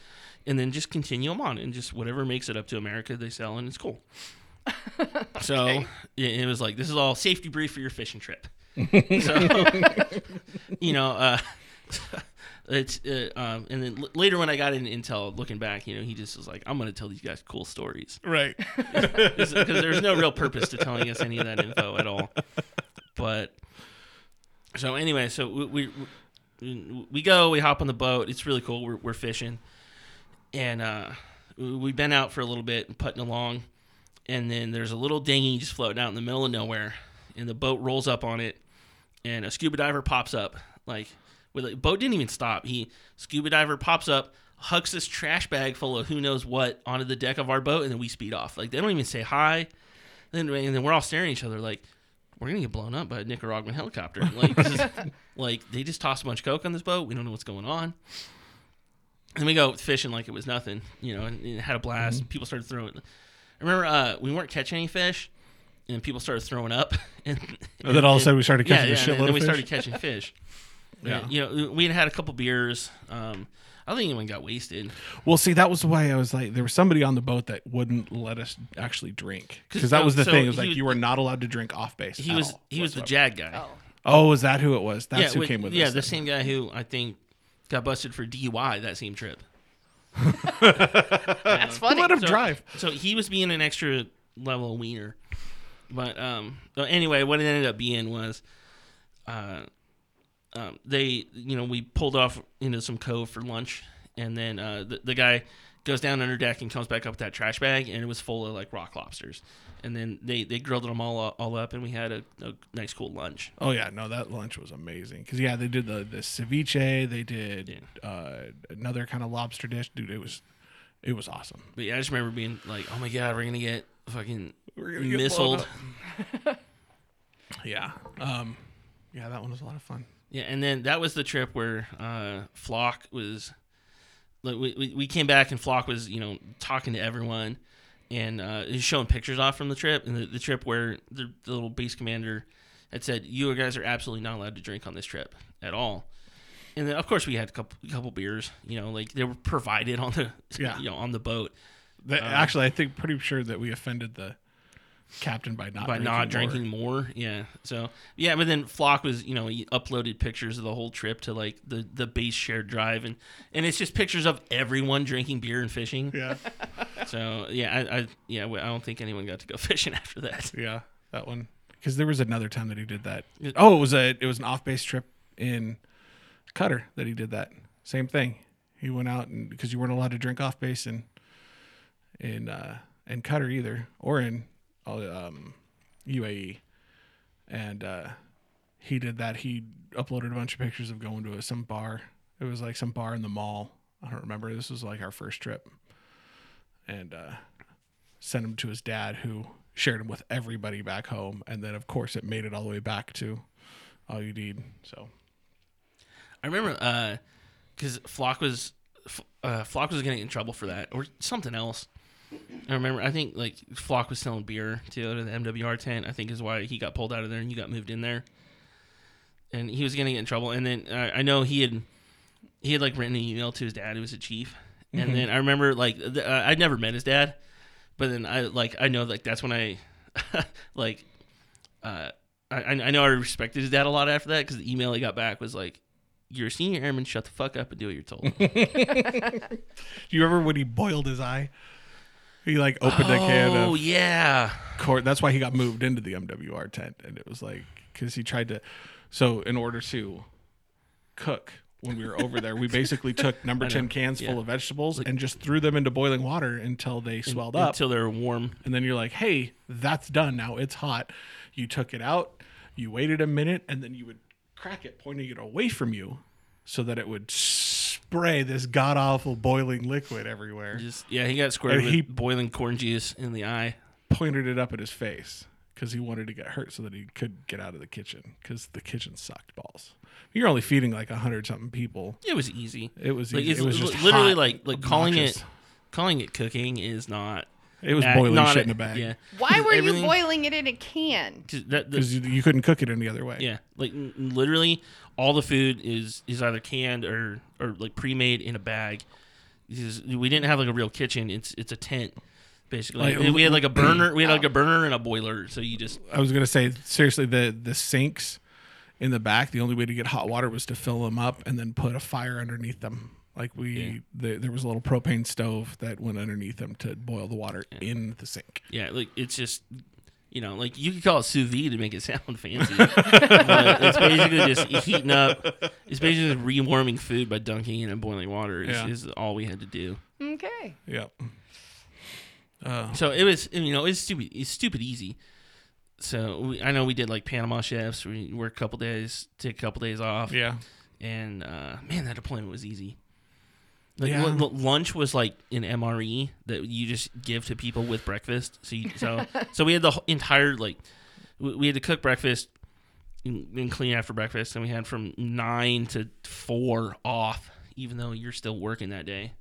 and then just continue them on and just whatever makes it up to America they sell and it's cool. <laughs> So it, it was like this is all safety brief for your fishing trip. <laughs> so you know, uh, it's uh, um, and then l- later when I got in intel, looking back, you know, he just was like, "I'm going to tell these guys cool stories." Right. <laughs> because there's no real purpose to telling us any of that info at all. But so anyway, so we we, we, go, we hop on the boat. It's really cool. We're, we're fishing, and uh, we- we've been out for a little bit and putting along, and then there's a little dinghy just floating out in the middle of nowhere, and the boat rolls up on it, and a scuba diver pops up like. With a boat didn't even stop. He scuba diver pops up, hucks this trash bag full of who knows what onto the deck of our boat, and then we speed off. Like they don't even say hi. Then and then we're all staring at each other like we're gonna get blown up by a Nicaraguan helicopter. <laughs> Like this is, like they just tossed a bunch of coke on this boat. We don't know what's going on. And we go fishing like it was nothing, you know, and, and had a blast. People started throwing. I remember uh, we weren't catching any fish, and people started throwing up. <laughs> And, And then all of a sudden we started catching yeah, a yeah, shitload and then we started catching fish. Yeah. You know, we had had a couple beers. Um, I don't think anyone got wasted. Well, see, that was why I was like, there was somebody on the boat that wouldn't let us actually drink because that uh, was the so thing. It was like was- you were not allowed to drink off base. He at was all he was the. JAG guy. Oh. Oh, was that who it was? That's who with- came with yeah, us. Yeah, the then. same guy who I think got busted for DUI that same trip. <laughs> That's funny. Let him So- drive. So he was being an extra level of wiener. But um anyway, what it ended up being was uh um, they you know, we pulled off into some cove for lunch and then uh the, the guy goes down under deck and comes back up with that trash bag and it was full of like rock lobsters. And then they, they grilled them all all up and we had a, a nice cool lunch. Oh yeah, no, that lunch was amazing. Cause yeah, they did the the ceviche. They did uh, another kind of lobster dish, dude. It was it was awesome. But yeah, I just remember being like, "Oh my god, we're gonna get fucking We're gonna get missiled." <laughs> Yeah, um, yeah, that one was a lot of fun. Yeah, and then that was the trip where uh, Flock was. Like we, we, we came back and Flock was you know talking to everyone, and uh, he's showing pictures off from the trip and the, the trip where the, the little base commander had said you guys are absolutely not allowed to drink on this trip at all. And then of course we had a couple couple beers, you know, like they were provided on the <laughs> Yeah. you know on the boat That, actually, I think pretty sure that we offended the captain by not by drinking not more. drinking more. Yeah. So yeah, but then Flock was, you know, he uploaded pictures of the whole trip to like the the base shared drive, and and it's just pictures of everyone drinking beer and fishing. Yeah, <laughs> So yeah, I, I yeah, I don't think anyone got to go <laughs> fishing after that. yeah, that one. Because there was another time that he did that. Oh, it was a it was an off base trip in Qatar that he did that. Same thing. He went out and because you weren't allowed to drink off base in in uh, in Qatar either, or in um, UAE, and uh, he did that. He uploaded a bunch of pictures of going to a, some bar. It was like some bar in the mall. I don't remember. This was like our first trip, and uh, sent him to his dad, who shared him with everybody back home, and then of course it made it all the way back to Al Udeid. So I remember because Flock was uh, Flock was getting in trouble for that or something else. I remember. I think like Flock was selling beer to the MWR tent. I think is why he got pulled out of there and you got moved in there. And he was getting in trouble. And then uh, I know he had he had like written an email to his dad, who was a chief. And then I remember like th- uh, I'd never met his dad, but then I like I know like that's when I <laughs> like uh I I know I respected his dad a lot after that because the email he got back was like. You're a senior airman. Shut the fuck up and do what you're told. <laughs> <laughs> do you remember when he boiled his eye? He like opened a can Oh yeah, corn. That's why he got moved into the MWR tent, and it was like because he tried to So in order to cook when we were over there, we basically took <laughs> number ten cans Yeah. full of vegetables and just threw them into boiling water until they swelled up. until they're warm. and then you're like, "Hey, that's done now. It's hot." You took it out, you waited a minute, and then you would crack it, pointing it away from you, so that it would spray this god awful boiling liquid everywhere. Just yeah, he got squared And with he- boiling corn juice in the eye. Pointed it up at his face because he wanted to get hurt so that he could get out of the kitchen because the kitchen sucked balls. You're only feeding like a hundred something people. It was easy. It was Like, easy. it was just literally like like calling it calling it cooking is not. It was ac- boiling not shit in a bag. Yeah, Why were everything- you boiling it in a can? 'cause that, the, because you, you couldn't cook it any other way. yeah, like n- literally all the food is is either canned or or like pre-made in a bag. Because we didn't have like a real kitchen. It's it's a tent basically. Like, we we had like a burner. We had like a burner and a boiler. So you just I was gonna say seriously, the the sinks in the back, the only way to get hot water was to fill them up and then put a fire underneath them. Like we, the, there was a little propane stove that went underneath them to boil the water in the sink. Yeah, like it's just you know, like you could call it sous vide to make it <laughs> sound fancy. <laughs> but it's basically just heating up. It's basically just rewarming food by dunking it in boiling water. Is, Yeah. is all we had to do. Okay. Yep. Uh, So it was, you know, it's stupid. It's stupid easy. So we, I know we did like Panama shifts. We worked a couple days, take a couple days off, yeah. and uh, man, that deployment was easy. Like Yeah. l- l- lunch was like an MRE that you just give to people with breakfast. So you, so <laughs> so we had the entire like we, we had to cook breakfast and, and clean after breakfast, and we had from nine to four off, even though you're still working that day.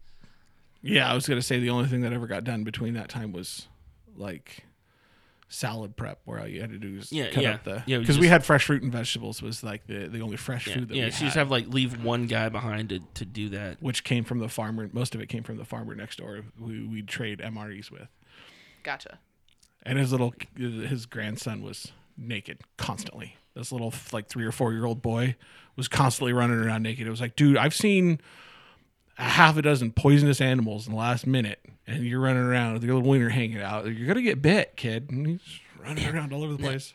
Yeah, I was gonna say the only thing that ever got done between that time was like salad prep, where all you had to do is Yeah, cut yeah. up the Yeah, we because we just- had fresh fruit and vegetables was like the the only fresh Yeah, food that yeah. we So had, you just have like leave one guy behind to, to do that. which came from the farmer. Most of it came from the farmer next door. We we trade MREs with, Gotcha. and his little his grandson was naked constantly. This little like three or four year old boy was constantly running around naked. It was like, dude, I've seen a half a dozen poisonous animals in the last minute, and you're running around with your little wiener hanging out. You're gonna get bit, kid. And he's running around all over the place.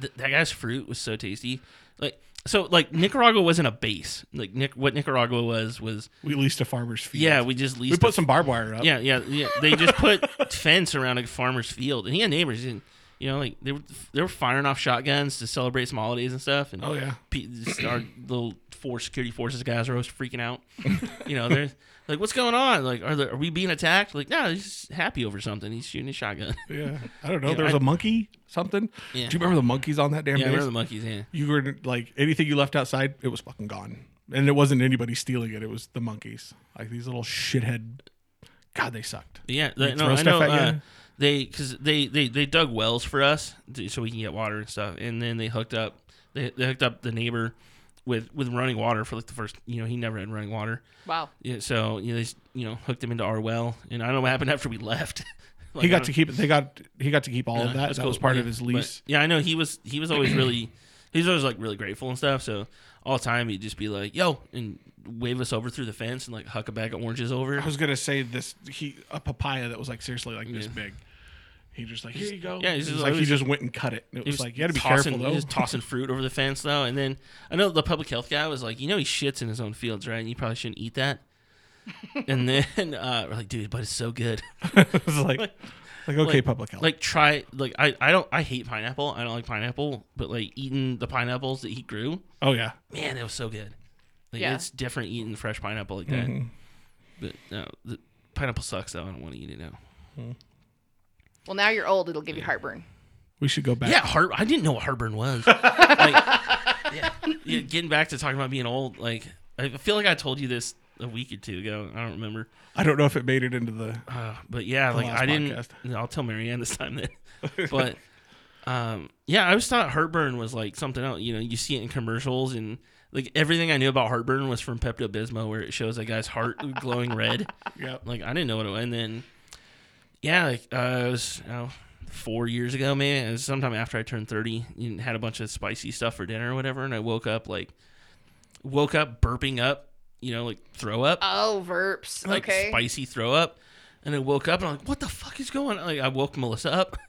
Th- that guy's fruit was so tasty. Like so, like Nicaragua wasn't a base. Like Nic- what Nicaragua was was We leased a farmer's field. yeah. We just leased. we leased. put a- some barbed wire up. yeah, yeah, yeah. They just put <laughs> fence around a farmer's field, and he had neighbors. And, you know, like they were they were firing off shotguns to celebrate some holidays and stuff. And Oh yeah. just our little four security forces guys are always freaking out. <laughs> you know, they're like, "What's going on? Like, are, there, are we being attacked?" Like, no, he's just happy over something. He's shooting a shotgun. <laughs> Yeah. I don't know. Yeah, there was I- a monkey, something. Yeah. Do you remember the monkeys on that damn yeah, I remember the monkeys. Yeah, you were like anything you left outside, it was fucking gone. And it wasn't anybody stealing it, it was the monkeys. Like these little shithead God, they sucked. Yeah. They no, I know. At you? They because they, they they dug wells for us so we can get water and stuff, and then they hooked up they, they hooked up the neighbor with with running water for like the first you know he never had running water. Wow. Yeah, so you know they you know hooked him into our well, and I don't know what happened after we left. <laughs> Like, he got to keep it. They got he got to keep all of that. that's That cool. was part Yeah, of his but- lease. yeah, I know he was he was always really he was always like really grateful and stuff. So all the time he'd just be like, "Yo," and wave us over through the fence and like huck a bag of oranges over. I was gonna say this. He a papaya that was like seriously like this Yeah. big. He just like here you go. yeah, It he's just like he just went and cut it. And it He was, like you got to be tossing, careful he though. was tossing fruit over the fence though, and then I know the public health guy was like, "You know, he shits in his own fields, right? And you probably shouldn't eat that." and <laughs> then <laughs> uh, we're like, "Dude, but it's so good." <laughs> it was like like okay, Like- public health. like try like I I don't I hate pineapple. I don't like pineapple, but like eating the pineapples that he grew, oh yeah, man, it was so good. Like Yeah. it's different eating fresh pineapple like that. Mhm. But no, the pineapple sucks though. I don't want to eat it now. Well, now you're old. It'll give you heartburn. we should go back. Yeah, heart. I didn't know what heartburn was. <laughs> like, yeah, yeah, getting back to talking about being old, like I feel like I told you this a week or two ago. I don't remember. I don't know if it made it into the. Uh, but yeah, like last I didn't. podcast. I'll tell Marianne this time then. <laughs> but um, yeah, I always thought heartburn was like something else. You know, you see it in commercials and. Like everything I knew about heartburn was from Pepto Bismol, where it shows a guy's heart glowing red. <laughs> Yeah. Like I didn't know what it was. And then, yeah, like uh, it was you know, four years ago, maybe. It was sometime after I turned thirty. And had a bunch of spicy stuff for dinner or whatever, and I woke up like, woke up burping up, you know, like throw up, Oh, verps. like okay. spicy throw up, and I woke up and I'm like, what the fuck is going on? Like I woke Melissa up. <laughs>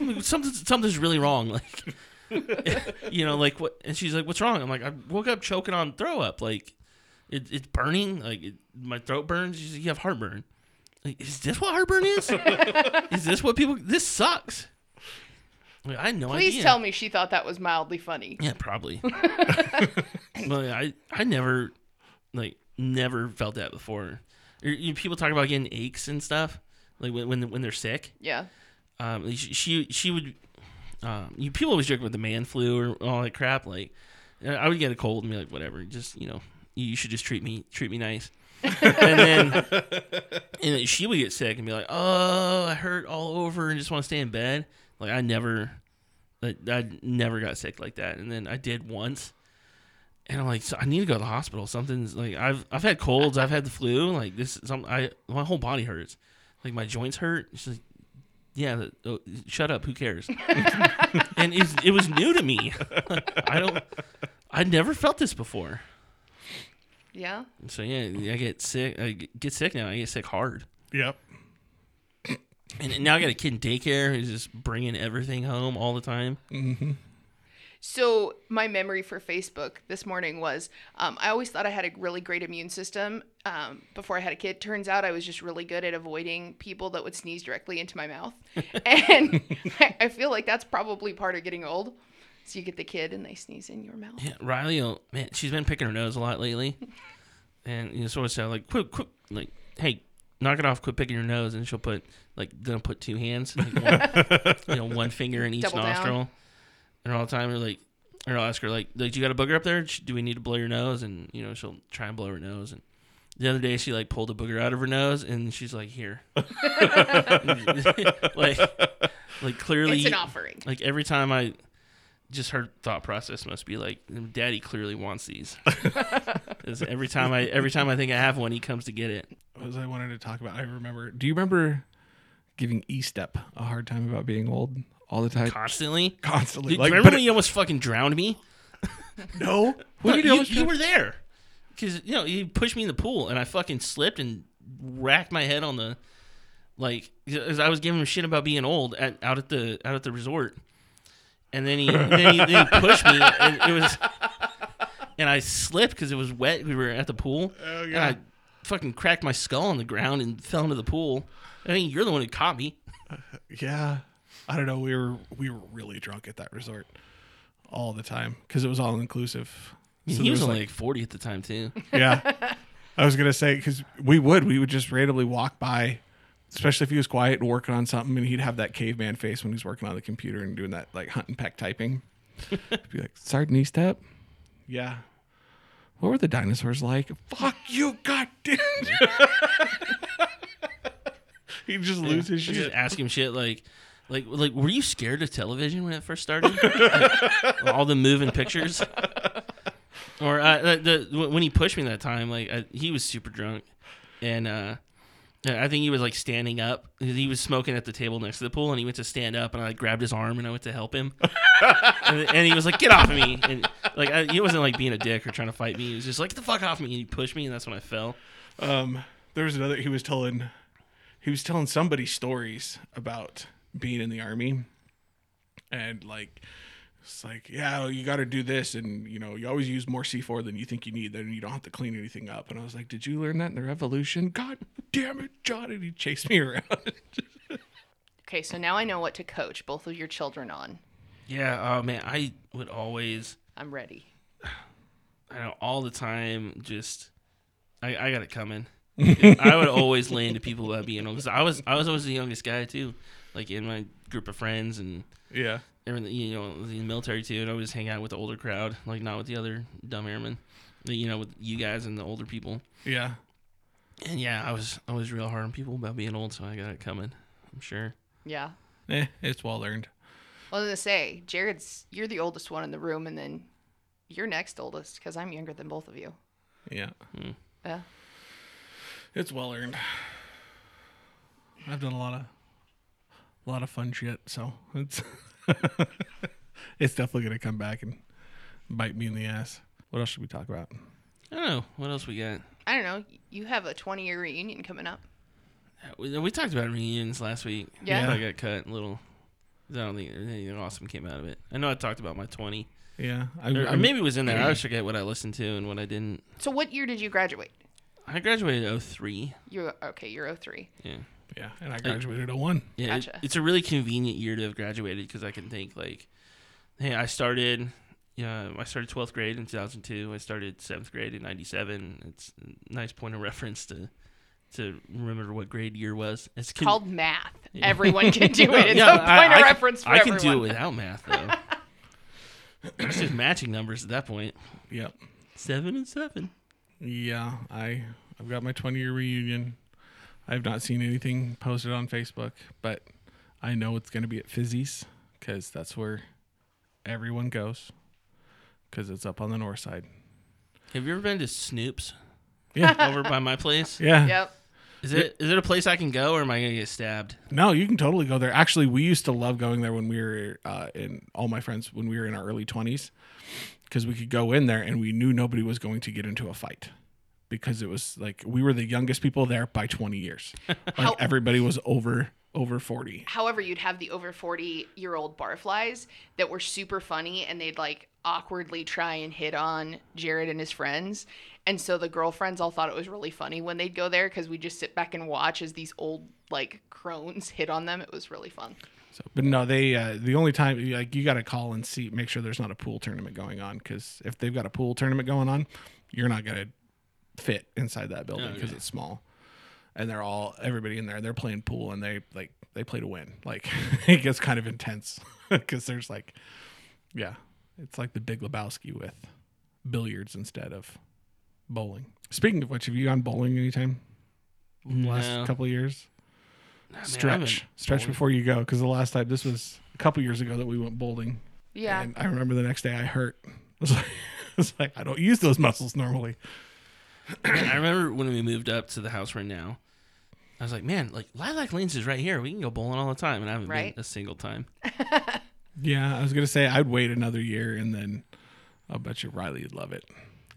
Like, Something, something's really wrong. <laughs> Like, <laughs> you know, like what? And she's like, "What's wrong?" I'm like, "I woke up choking on throw up. Like, it, it's burning. Like, it, my throat burns. She's like, you have heartburn. Like, is this what heartburn is? <laughs> is this what people? This sucks. Like, I had no Please idea. tell me she thought that was mildly funny. Yeah, probably. <laughs> but I I never like never felt that before. Or, you know, people talk about getting aches and stuff, like when when, when they're sick. Yeah. Um, she she, she would. Um, you people always joke about the man flu or all that crap. Like, I would get a cold and be like, whatever. Just you know, you should just treat me treat me nice. And then and then she would get sick and be like, oh, I hurt all over and just want to stay in bed. Like I never, I, I never got sick like that. And then I did once. And I'm like, so I need to go to the hospital. Something's like I've I've had colds, I've had the flu. Like this, some I my whole body hurts. Like my joints hurt. She's like, yeah, the, oh, shut up. Who cares? <laughs> and it was new to me. <laughs> I don't. I never felt this before. Yeah. So yeah, I get sick. I get sick now. I get sick hard. Yep. And now I got a kid in daycare who's just bringing everything home all the time. So my memory for Facebook this morning was um, I always thought I had a really great immune system um, before I had a kid. Turns out I was just really good at avoiding people that would sneeze directly into my mouth, <laughs> and <laughs> I, I feel like that's probably part of getting old. So you get the kid and they sneeze in your mouth. Yeah, Riley, will- man, she's been picking her nose a lot lately, <laughs> and you sort of say like, quit, quit, like, hey, knock it off, quit picking your nose, and she'll put like, gonna put two hands, like one, <laughs> you know, one finger in each Double down. nostril, and all the time, or like, or I'll ask her like, like, do you got a booger up there? Do we need to blow your nose? And you know, she'll try and blow her nose, and the other day she like pulled a booger out of her nose, and she's like, here, <laughs> like, like clearly, It's an offering. like every time I just her thought process must be like daddy clearly wants these. <laughs> every time i every time i think i have one he comes to get it What was I wanted to talk about? I remember. Do you remember giving E Step a hard time about being old all the time? constantly Constantly. Dude, like, remember but when you almost fucking drowned me <laughs> no. <laughs> No, When did you, almost you were there because you know you pushed me in the pool and i fucking slipped and racked my head on the like 'cause i was giving him shit about being old at, out at the out at the resort and then he <laughs> then he, then he pushed me and it was and i slipped because it was wet we were at the pool Oh, and i fucking cracked my skull on the ground and fell into the pool i mean you're the one who caught me <laughs> Yeah. I don't know. We were we were really drunk at that resort all the time because it was all inclusive. So he was was, only like- like 40 at the time too yeah. I was gonna say because we would we would just randomly walk by, especially if he was quiet and working on something, and he'd have that caveman face when he's working on the computer and doing that like hunt and peck typing. <laughs> Be like, Sergeant step. Yeah. What were the dinosaurs like? Fuck you, goddamn. <laughs> He'd just lose his I just shit. ask him shit like, like, like, were you scared of television when it first started? <laughs> Like, all the moving pictures. Or uh, the, the when he pushed me that time, like I, he was super drunk, and uh, I think he was like standing up. He was smoking at the table next to the pool, and he went to stand up, and I like, grabbed his arm, and I went to help him, <laughs> and, and he was like, "Get off of me!" And like I, he wasn't like being a dick or trying to fight me. He was just like, "Get the fuck off me!" And he pushed me, and that's when I fell. Um, there was another. He was telling, he was telling somebody stories about being in the army, and like, it's like, yeah, you got to do this, and you know, you always use more C four than you think you need, then you don't have to clean anything up. And I was like, did you learn that in the Revolution? God damn it, John! And he chased me around. <laughs> Okay, so now I know what to coach both of your children on. Yeah, oh man, I would always. I'm ready. <sighs> I know all the time. Just I, I got it coming. <laughs> I would always lay into people about being old because I was I was always the youngest guy too, like in my group of friends and yeah, everything. You know, in the military too. And I would just hang out with the older crowd, like not with the other dumb airmen. You know, with you guys and the older people. yeah. And yeah, I was I was real hard on people about being old, so I got it coming. I'm sure. Yeah. Eh, it's well earned. Well, I was gonna say, Jared's you're the oldest one in the room, and then you're next oldest because I'm younger than both of you. Yeah, Yeah. it's well earned. I've done a lot of, a lot of fun shit, so it's, <laughs> <laughs> it's definitely gonna come back and bite me in the ass. What else should we talk about? I don't know what else we got. I don't know. You have a 20 year reunion coming up. We, we talked about reunions last week. Yeah. I got cut a little. I don't think anything awesome came out of it. I know I talked about my 20. Yeah, I, Or, or I'm- maybe it was in there. I always <clears throat> forget what I listened to and what I didn't. So what year did you graduate? I graduated 03. You're okay. You're 03. Yeah. Yeah, and I graduated at one. Yeah, it- it's a really convenient year to have graduated because I can think like, hey, I started, yeah, I started twelfth grade in two thousand two. I started seventh grade in ninety seven. It's a nice point of reference to to remember what grade year was. It's It's con- called math. Yeah. Everyone can <laughs> do it. It's Yeah, a point I- of I- reference for I can everyone. do it without math though. <laughs> it's just matching numbers at that point. Yep. Seven and seven. Yeah, I I've got my 20 year reunion. I've not seen anything posted on Facebook, but I know it's going to be at Fizzy's because that's where everyone goes because it's up on the north side. Have you ever been to Snoop's Yeah, <laughs> over by my place? yeah. Yep. Is it is it a place I can go or am I gonna get stabbed? No, you can totally go there. Actually, we used to love going there when we were uh, in all my friends when we were in our early 20s because we could go in there and we knew nobody was going to get into a fight because it was like we were the youngest people there by 20 years. <laughs> Like How- everybody was over over 40. However, you'd have the over 40 year old barflies that were super funny and they'd like awkwardly try and hit on Jared and his friends. And so the girlfriends all thought it was really funny when they'd go there because we just sit back and watch as these old like crones hit on them. It was really fun. So, but no, they uh, the only time like you got to call and see make sure there's not a pool tournament going on because if they've got a pool tournament going on, you're not gonna fit inside that building oh, because Okay. it's small, and they're all everybody in there they're playing pool and they like they play to win. Like <laughs> it gets kind of intense <laughs> because there's like, yeah, it's like the Big Lebowski with billiards instead of bowling. Speaking of which, have you gone bowling anytime in the last couple of years? Nah, stretch haven't stretch bowled. before you go because the last time this was a couple years ago that we went bowling Yeah. and i remember the next day i hurt <laughs> I was like, I was like i don't use those muscles normally I remember when we moved up to the house right now. I was like, man, like Lilac Lanes is right here. We can go bowling all the time, and I haven't Right. been a single time. <laughs> yeah i was gonna say i'd wait another year and then i'll bet you riley would love it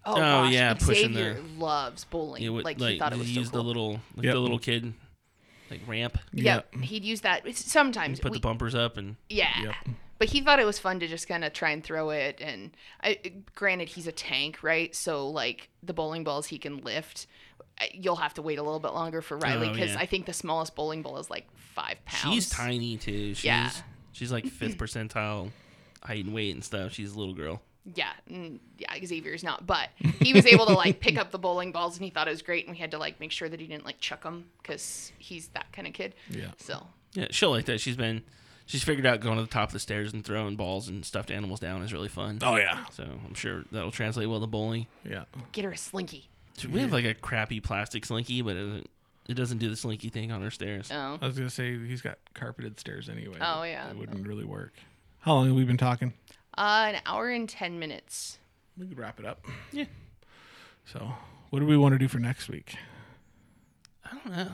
Oh, Oh, gosh. yeah, pushing Xavier the- loves bowling. Yeah, with, like, like he thought it was so use cool. the little, like Yep. the little kid, like ramp. yeah, he'd use that It's- sometimes. Put we- the bumpers up, and Yeah. Yep. But he thought it was fun to just kind of try and throw it. And I, granted, he's a tank, right? So, like, the bowling balls he can lift. You'll have to wait a little bit longer for Riley Oh, because yeah. I think the smallest bowling ball is like five pounds. she's tiny too. She's Yeah. she's like fifth <clears throat> percentile height and weight and stuff. She's a little girl. Yeah, mm, yeah. Xavier's not, but he was able to like pick up the bowling balls, and he thought it was great. And we had to like make sure that he didn't like chuck them because he's that kind of kid. yeah So Yeah, she'll like that. She's been, she's figured out going to the top of the stairs and throwing balls and stuffed animals down is really fun. oh yeah So I'm sure that'll translate well to bowling. yeah get her a slinky. So we have like a crappy plastic slinky, but it doesn't, it doesn't do the slinky thing on our stairs. Oh, i was gonna say he's got carpeted stairs anyway Oh, yeah. it wouldn't really work how long have we been talking uh, an hour and ten minutes. we could wrap it up Yeah. so what do we want to do for next week I don't know.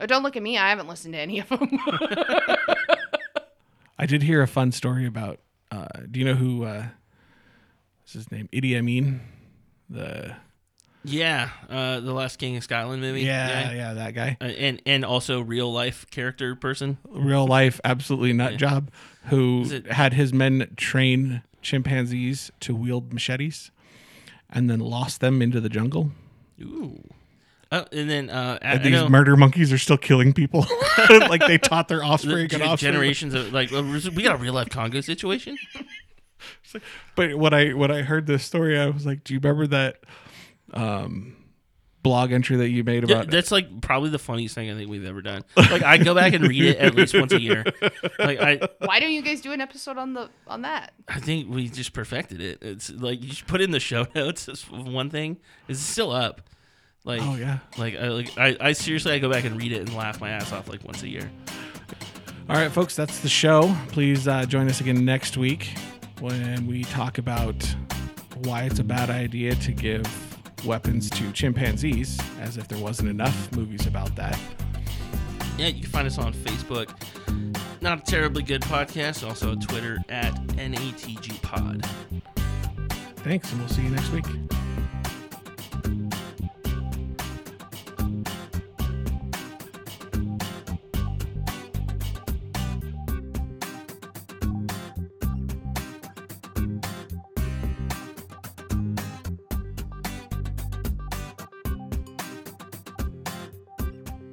Oh, don't look at me. I haven't listened to any of them. <laughs> <laughs> i did hear a fun story about uh do you know who uh what's his name idi amin the Yeah, uh, the Last King of Scotland movie. yeah yeah that guy Uh, and and also real life character person. real life absolutely nut Yeah. job who had his men train chimpanzees to wield machetes and then lost them into the jungle. Ooh. Oh, and then uh, And I these know murder monkeys are still killing people. <laughs> like they taught their offspring ge- and offspring. generations of like we got a real life Congo situation. <laughs> But when I when I heard this story, I was like, "Do you remember that um, blog entry that you made Yeah, about?" that's like probably the funniest thing I think we've ever done. Like I go back and read it at least once a year. <laughs> Like I, Why don't you guys do an episode on the on that? I think we just perfected it. It's like you should put in the show notes. As one thing it's still up. Like oh yeah. like I like I, I seriously I go back and read it and laugh my ass off like once a year. All right, folks, that's the show. Please uh, join us again next week when we talk about why it's a bad idea to give weapons to chimpanzees, as if there wasn't enough movies about that. Yeah, you can find us on Facebook. Not a terribly good podcast. Also Twitter at NATG Pod. Thanks, and we'll see you next week.